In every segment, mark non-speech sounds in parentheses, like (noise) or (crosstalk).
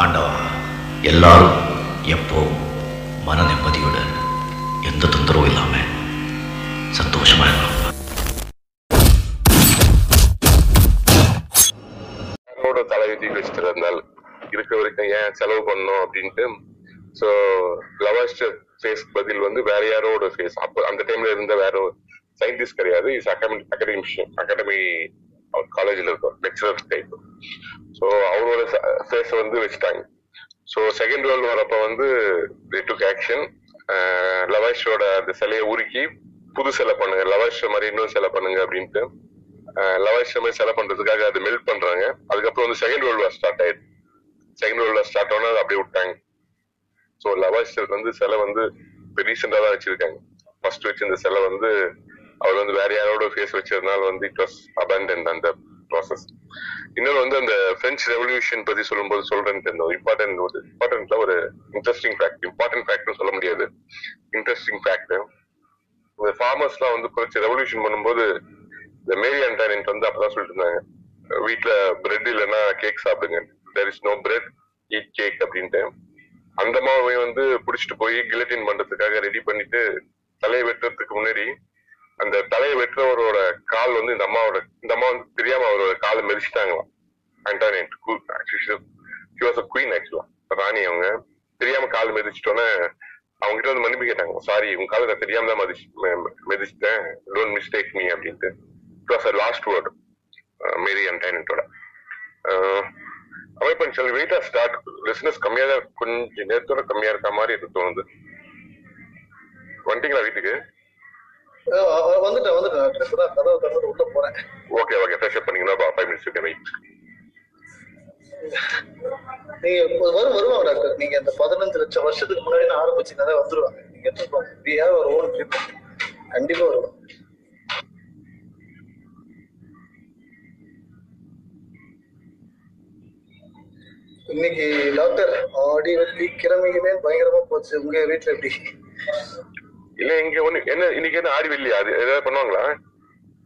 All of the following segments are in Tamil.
ஆண்டவா எல்லாரும் எப்போ மன நிம்மதியுடன் எந்த தொந்தரவும் இல்லாம சந்தோஷமா இருக்கலாம் தலைவிதி வச்சுட்டு இருந்தால் இருக்க வரைக்கும் ஏன் செலவு பண்ணணும் அப்படின்ட்டு? ஸோ லவாஸ்டர் ஃபேஸ் பதில் வந்து வேற யாரோட ஃபேஸ் அப்போ அந்த டைம்ல இருந்த வேற சயின்டிஸ்ட் கிடையாது. இஸ் அகாடமி அகாடமிஷியன் அகாடமி அவர் காலேஜில் இருக்கார் லெக்சரர் டைப் ஸோ அவரோட ஃபேஸை வந்து வச்சுட்டாங்க. ஸோ செகண்ட் வேர்ல்டு வரப்ப வந்து டுக் ஆக்ஷன் லவாஷோட அந்த சிலையை உருக்கி புது சிலை பண்ணுங்க லவாஷ் மாதிரி இன்னும் சிலை பண்ணுங்க அப்படின்ட்டு லவாஷ் மாதிரி சிலை பண்றதுக்காக அது மெல்ட் பண்றாங்க. அதுக்கப்புறம் வந்து செகண்ட் வேர்ல்டு வார் ஸ்டார்ட் ஆயிடுது. செகண்ட் வேர்ல்டு வார் ஸ்டார்ட் ஆனா அது அப்படியே விட்டாங்க. ஸோ லவாஷ் வந்து சிலை வந்து இப்போ ரீசெண்டாக தான் வச்சிருக்காங்க. ஃபர்ஸ்ட் இந்த சிலை வந்து அவர் வந்து வேற யாரோட ஃபேஸ் வச்சதுனால வந்து இட் வாஸ் அபண்டன்ட் அந்த ப்ராசஸ் இன்னொரு வந்து அந்த பிரெஞ்சு ரெவல்யூஷன் பத்தி சொல்லும்போது சொல்றேன்னு தெரியும் இம்பார்ட்டன்ட் ஒரு இம்பார்ட்டன்ட்ல ஒரு இன்ட்ரெஸ்டிங் ஃபேக்ட் இம்பார்ட்டன்ட் ஃபேக்ட்னு சொல்ல முடியாது. இன்ட்ரெஸ்டிங் ஃபேக்ட் இந்த ஃபார்மர்ஸ்லாம் வந்து குறைச்சி ரெவல்யூஷன் பண்ணும்போது இந்த மேரி அண்டானின் வந்து அப்பதான் சொல்லிட்டு இருந்தாங்க. வீட்டுல பிரெட் இல்லைன்னா கேக் சாப்பிடுங்க. There is no bread eat cake அப்படின்ட்டு. அந்த மாவை வந்து புடிச்சிட்டு போய் கிலட்டின் பண்றதுக்காக ரெடி பண்ணிட்டு தலையை வெட்டுறதுக்கு முன்னாடி அந்த தலையை வெட்டுறவரோட கால் வந்து இந்த அம்மாவோட இந்த அம்மா வந்து தெரியாம அவரோட காலை மெரிச்சிட்டாங்களாம் அண்டானியன் அ குயின் ஆக்சுவலா ராணி அவங்க தெரியாம கால் மிதிச்சிட்டோன்னே அவங்க கிட்ட வந்து மன்னிப்பு கேட்டாங்க. சாரி உங்க காலை நான் தெரியாம தான் மதிச்சு மெதிச்சிட்டேன். டோன்ட் மிஸ்டேக் மீ அப்படின்ட்டு. It was a last word Marie ஆண்டானியன்ட்டோட அவை பண்ணி சொல்லி வெயிட்டா ஸ்டார்ட் லிசனஸ் கம்மியா தான் கொஞ்சம் நேரத்தோட கம்மியா இருக்க மாதிரி எனக்கு தோணுது. வந்துட்டீங்களா வீட்டுக்கு? வந்துட்டேன் வந்துட்டேன் டாக்டர். இப்பதான் கதவை திறந்து உள்ள போறேன். ஓகே ஓகே ஃப்ரெஷ் அப் பண்ணீங்கன்னா ஃபைவ் மினிட்ஸ் வெயிட் நீங்க இப்ப வரும் வருவாங்க டாக்டர். நீங்க இந்த பதினஞ்சு லட்சம் வருஷத்துக்கு முன்னாடி நான் ஆரம்பிச்சீங்கன்னா வந்துருவாங்க. நீங்க எடுத்துக்கோங்க we have our own treatment கண்டிப்பா வருவாங்க இன்னைக்கு டாக்டர் ஆடி வெள்ளி கிழமைகளே பயங்கரமா போச்சு. உங்க வீட்டுல எப்படி? இல்ல இங்க ஒண்ணு என்ன இன்னைக்கு என்ன ஆடி வெள்ளியா அது ஏதாவது பண்ணுவாங்களா?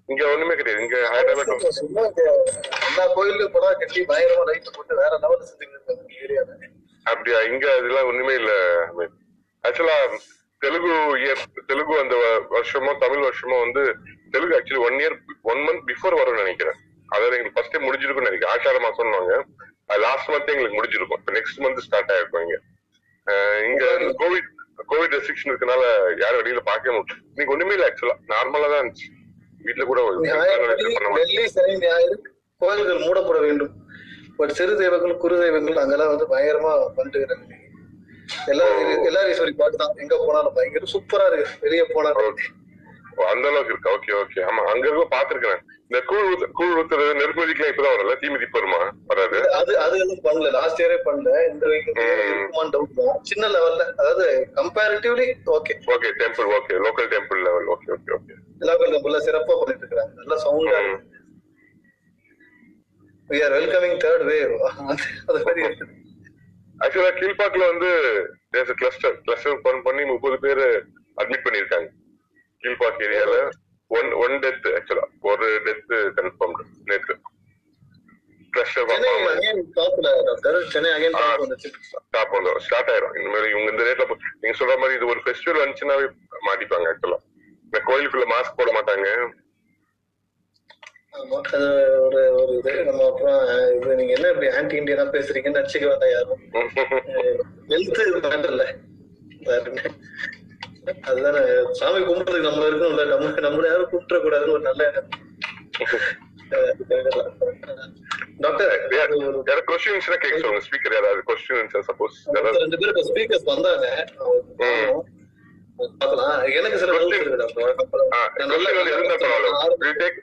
இங்க ஒண்ணுமே கிடையாது இங்க ஹைதராபாத் சும்மா எல்லா கோயிலுக்கும் படம் கட்டி பயங்கரமா லைட் போட்டு வேற லெவல் செஞ்சுக்கிட்டு இருக்காங்க ஏரியால அப்படியா? இங்க அதெல்லாம் ஒண்ணுமே இல்ல ஆக்சுவலா தெலுங்கு இயர் தெலுங்கு அந்த வருஷமோ தமிழ் வருஷமோ வந்து Telugu actually one year one month before வரும்னு நினைக்கிறேன். அதாவது எங்களுக்கு ஃபர்ஸ்ட் முடிஞ்சிருக்கும்னு நினைக்கிறேன். ஆஷாட மாசம்னுவாங்க லாஸ்ட் மந்த் எங்களுக்கு முடிஞ்சிருக்கும். நெக்ஸ்ட் மந்த் ஸ்டார்ட் ஆயிருக்கும் இங்க. இங்க கோவிட் கோவிட் ரெஸ்ட்ரிக்ஷன் இருக்கனால யாரும் வெளியில பார்க்கவே முடியும் இன்னைக்கு ஒண்ணுமே இல்ல ஆக்சுவலா நார்மலா தான் இருந்துச்சு. வீட்டுல கூட வெள்ளி சனி ஞாயிறு கோயில்கள் மூடப்பட வேண்டும். பட் சிறு தெய்வங்கள் குறு தெய்வங்கள் அங்கெல்லாம் வந்து பயங்கரமா பண்ணிட்டு இருக்காங்க எல்லாரும் எல்லாரும் ஈஸ்வரி பாட்டு தான் எங்க போனாலும் பயங்கர சூப்பரா இருக்கு. வெளியே போனாலும் அந்த அளவுக்கு இருக்கு? ஓகே ஓகே ஆமா அங்க இருக்க பாத்துருக்கேன் இந்த கூழ் கூழ் ஊத்துறது நெருப்பதிக்கெல்லாம் இப்பதான் வரல தீமிதிப்பு வருமா? வராது? அது அது எதுவும் பண்ணல. லாஸ்ட் இயரே பண்ணல. இந்த டவுட் தான். சின்ன லெவல்ல அதாவது comparatively okay okay temple okay local temple level okay okay okay local டெம்பிள்ல சிறப்பா பண்ணிட்டு இருக்காங்க நல்ல சவுண்டா. We are welcoming third wave அது மாதிரி ஆக்சுவலா கீழ்பாக்குல வந்து கிளஸ்டர் கிளஸ்டர் பண்ணி முப்பது பேர் அட்மிட் பண்ணிருக்காங்க கீழ்பாக் ஏரியால ஒன் ஒன் டெத் ஆக்சுவலா ஒரு டெத் ஸ்டாப் வந்து ஸ்டார்ட் ஆயிரும். இனிமேல் இவங்க இந்த ரேட்ல நீங்க சொல்ற மாதிரி இது ஒரு ஃபெஸ்டிவல் வந்துச்சுன்னாவே மாட்டிப்பாங்க ஆக்சுவலா இந்த கோயிலுக்குள்ள மாஸ்க் போட மாட்டாங்க. அது ஒரு ஒரு இது. நம்ம அப்புறம் இது நீங்க என்ன இப்படி ஆன்டி இந்தியனா பேசுறீங்கன்னு நினைச்சுக்க வேண்டாம் யாரும்? (laughs) ஹெல்த் மேட்டர்ல? அதுதானே. சாமி கும்பிடுறதுக்கு நம்ம இருக்கணும்ல. நம்ம நம்மள யாரும் கூப்பிட கூடாதுன்னு ஒரு நல்ல (laughs) டாக்டர் யார கேட்க சொல்லுங்க ஸ்பீக்கர் யாராவது கொஸ்டின் சப்போஸ் ரெண்டு இப்ப ஸ்பீக்கர்ஸ் வந்தாங்க. பார்க்கலாம். எனக்கு சில take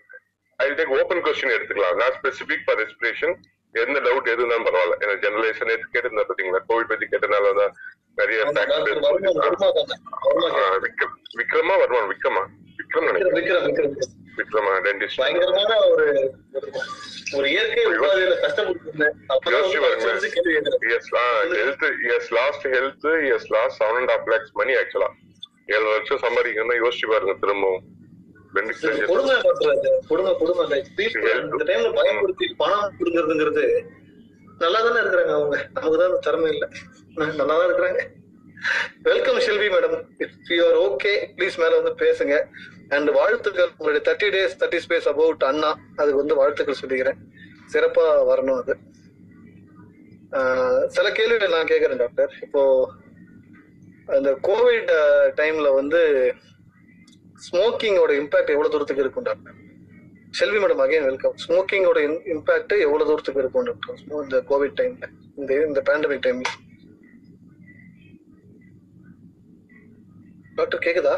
I take open question எடுத்துக்கலாம். நான் ஸ்பெசிபிக் ஃபார் ரெஸ்பிரேஷன் எந்த டவுட் எது இருந்தாலும் பரவாயில்ல ஜெனரேஷன் எடுத்து கேட்டிருந்தா பாத்தீங்களா கோவிட் பத்தி கேட்டனால தான் நிறைய விக்ரம் விக்ரமா வருவான் விக்ரமா. விக்ரம் நினைக்கிறேன். விக்ரம் டென்டிஸ்ட் பயங்கரமான ஒரு ஒரு- இயற்கை உபாதையில லேக்ஸ் மணி ஆக்சுவலா ஏழு லட்சம் சம்பாதிக்கணும்னா யோசிச்சு பாருங்க திரும்பவும். கொடுமை பண்றது கொடுமை கொடுமை. இந்த டைம்ல பயன்படுத்தி பணம் கொடுங்கறதுங்கிறது நல்லா தானே இருக்கிறாங்க அவங்க? நமக்கு தான் அந்த திறமை இல்லை. நல்லா தான் இருக்கிறாங்க. Welcome Shelvi madam if you are okay please மேல வந்து பேசுங்க. அண்ட் வாழ்த்துக்கள். உங்களுடைய thirty days thirty space about அண்ணா. அதுக்கு வந்து வாழ்த்துக்கள் சொல்லிக்கிறேன். சிறப்பா வரணும் அது. சில கேள்விகள் நான் கேட்கறேன் டாக்டர் இப்போ அந்த கோவிட் டைம்ல வந்து ஸ்மோக்கிங்கோட இம்பாக்ட் எவ்வளவு தூரத்துக்கு இருக்கும் doctor Selvi madam again welcome ஸ்மோக்கிங்கோட impact எவ்வளவு தூரத்துக்கு இருக்கும் டாக்டர் இந்த கோவிட் டைம்ல இந்த இந்த பேண்டமிக் டைம்ல டாக்டர் கேக்குதா?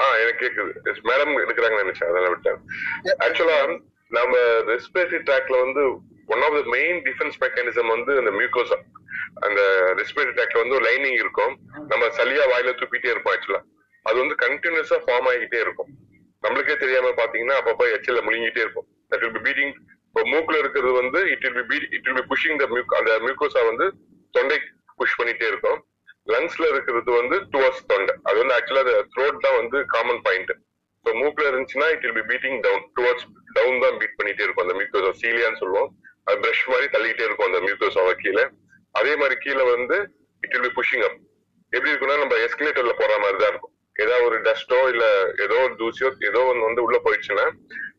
ஆ எனக்கு கேக்குது. மேடம் இருக்கிறாங்க நினைச்சேன் அதனால விட்டேன். ஆக்சுவலா நம்ம ரெஸ்பிரேட்டரி ட்ராக்ல வந்து one of the main defence mechanism வந்து அந்த மியூக்கோசா அந்த ரெஸ்பிரேட்டரி ட்ராக்ல வந்து லைனிங் இருக்கும். நம்ம சளியா வாயில தூப்பிட்டே இருப்போம் ஆக்சுவலா அது வந்து கண்டினியூஸா ஃபார்ம் ஆகிட்டே இருக்கும். நம்மளுக்கே தெரியாம பாத்தீங்கன்னா அப்பப்ப எச்சல முழுங்கிட்டே இருக்கும் தட் வில் பி பீட்டிங் இப்போ மூக்குல இருக்கிறது வந்து it will be it will be pushing the mucus அந்த மியூக்கோசா வந்து தொண்டை புஷ் பண்ணிட்டே இருக்கும். லங்ஸ்ல இருக்கிறது வந்து டுவர்ட்ஸ் தொண்டை. அது வந்து ஆக்சுவலா அந்த த்ரோட் தான் வந்து காமன் பாயிண்ட் ஸோ மூக்குல இருந்துச்சுன்னா it will be beating down towards down தான் பீட் பண்ணிட்டே இருக்கும் அந்த மியூக்கோசா சீலியான்னு சொல்லுவோம். அது பிரஷ் மாதிரி தள்ளிட்டே இருக்கும் அந்த மியூக்கோசாவை கீழே. அதே மாதிரி கீழே வந்து it will be pushing up எப்படி இருக்குன்னா நம்ம எஸ்கலேட்டர்ல போற மாதிரி தான் இருக்கும். ஏதாவது ஒரு டஸ்டோ இல்ல ஏதோ ஒரு தூசியோ ஏதோ ஒன்று வந்து உள்ள போயிடுச்சுன்னா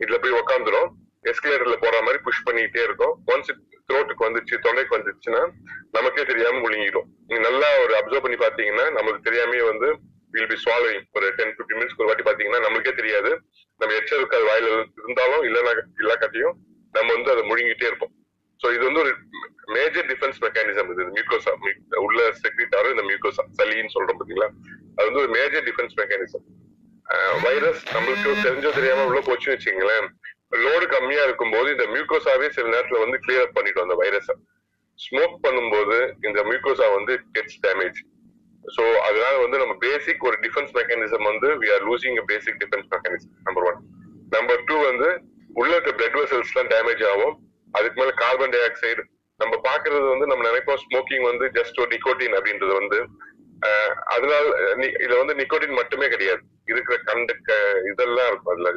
இதுல போய் உக்காந்துரும். எஸ்கலேட்டர்ல போற மாதிரி புஷ் பண்ணிக்கிட்டே இருக்கும். ஒன்ஸ் த்ரோட்டுக்கு வந்துச்சு தொண்டைக்கு வந்துச்சுன்னா நமக்கே தெரியாம முழுங்கிடும் நீங்க நல்லா ஒரு அப்சர்வ் பண்ணி பாத்தீங்கன்னா நமக்கு தெரியாமே வந்து வில் பி swallowing. ஒரு டென் பிப்டி மினிட்ஸ் ஒரு வாட்டி பாத்தீங்கன்னா நம்மளுக்கே தெரியாது. நம்ம எச்சல் இருக்காது வாயில இருந்தாலும் இல்லைன்னா இல்லாக்காட்டியும் நம்ம வந்து அதை முழுங்கிட்டே இருப்போம். சோ இது வந்து ஒரு மேஜர் டிஃபென்ஸ் மெக்கானிசம் இது. மியூக்கோசா உள்ள செக்ரிட்டாரும் இந்த மியூக்கோசா சளின்னு சொல்றோம் பாத்தீங்களா அது வந்து ஒரு மேஜர் டிஃபென்ஸ் மெக்கானிசம் வைரஸ் நம்மளுக்கு தெரிஞ்சோ தெரியாம உள்ள போச்சுன்னு வச்சுங்களேன் லோடு கம்மியா இருக்கும்போது இந்த மியூக்கோசாவே சில நேரத்துல வந்து கிளியர் அப் பண்ணிடும் அந்த வைரஸை ஸ்மோக் பண்ணும்போது இந்த மியூக்கோசா வந்து கெட்ஸ் டேமேஜ் சோ அதனால வந்து நம்ம பேசிக் ஒரு டிஃபென்ஸ் மெக்கானிசம் வந்து we are losing basic defence mechanism number one number two வந்து உள்ள இருக்க பிளட் வெசல்ஸ் எல்லாம் டேமேஜ் ஆகும். அதுக்கு மேல கார்பன் டை ஆக்சைடு நம்ம பாக்குறது வந்து நம்ம நினைப்போம் ஸ்மோக்கிங் வந்து ஜஸ்ட் ஒரு நிக்கோட்டின் அப்படின்றது வந்து அதனால இதுல வந்து நிக்கோட்டின் மட்டுமே கிடையாது. இருக்கிற கண்டு இதெல்லாம் இருக்கும் அதுல.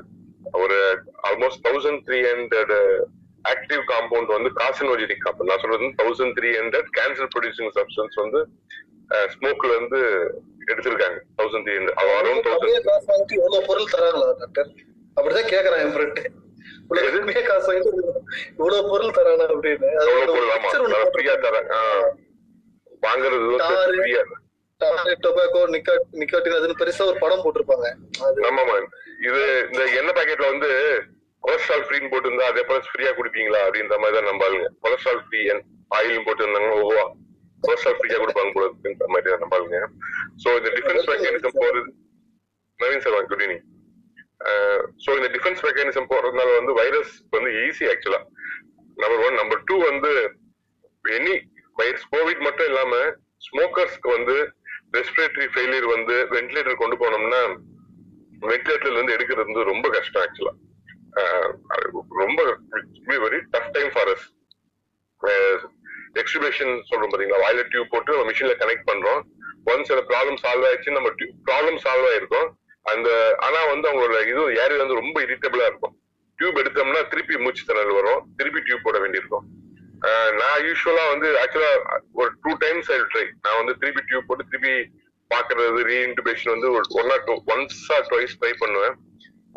ஒரு almost thousand three hundred active compound வந்து கார்சினோஜெனிக் காம்பவுண்ட் நான் சொல்றது thousand three hundred cancer producing substance வந்து ஸ்மோக்ல இருந்து எடுத்திருக்காங்க. Thousand three hundred around thousand இவ்வளவு பொருள் தராங்களா டாக்டர் அப்படிதான் கேக்குறான் என் ஃப்ரெண்ட் காசு இவ்வளவு பொருள் தரானா அப்படின்னு. வாங்குறது டொபாக்கோ நிக்கோட்டின் பெருசா ஒரு படம் போட்டிருப்பாங்க. ஆமாமா. இது இந்த எண்ணெய் பாக்கெட்ல வந்து கொலஸ்ட்ரால் ஃப்ரீன்னு போட்டிருந்தா அதே போல ஃப்ரீயா குடிப்பீங்களா அப்படின்ற மாதிரி தான் நம்பாளுங்க கொலஸ்ட்ரால் ஃப்ரீ ஆயில் போட்டிருந்தாங்க ஓவா கொலஸ்ட்ரால் ஃப்ரீயா கொடுப்பாங்க போல இருக்குன்ற மாதிரி தான் நம்பாளுங்க சோ இந்த டிஃபென்ஸ் மெக்கானிசம் போறது Naveen sir good evening so இந்த டிஃபென்ஸ் மெக்கானிசம் போறதுனால வந்து வைரஸ் வந்து ஈஸி ஆக்சுவலா நம்பர் ஒன் நம்பர் டூ வந்து எனி வைரஸ் கோவிட் மட்டும் இல்லாம ஸ்மோக்கர்ஸ்க்கு வந்து ரெஸ்பிரேட்டரி ஃபெயிலியர் வந்து வென்டிலேட்டர் கொண்டு போனோம்னா வென்டிலேட்டர்ல இருந்து எடுக்கிறது வந்து ரொம்ப கஷ்டம் ஆக்சுவலா ரொம்ப very tough time for us extubation சொல்றோம் பாத்தீங்களா? வாயில டியூப் போட்டு நம்ம மிஷின்ல கனெக்ட் பண்றோம். ஒன்ஸ் அந்த ப்ராப்ளம் சால்வ் ஆயிடுச்சு நம்ம ப்ராப்ளம் சால்வ் ஆயிருக்கும். அந்த ஆனா வந்து அவங்களோட இது ஏரியா வந்து ரொம்ப இரிட்டபிளா இருக்கும். டியூப் எடுத்தோம்னா திருப்பி மூச்சு திணறல் வரும். திருப்பி டியூப் போட வேண்டியிருக்கும். நான் யூஸ்வலா வந்து ஆக்சுவலா ஒரு டூ டைம்ஸ் ஐ ட்ரை நான் வந்து திருப்பி டியூப் போட்டு திருப்பி பாக்குறது ரீஇன்டுபேஷன் வந்து one or two once or twice try பண்ணுவேன்.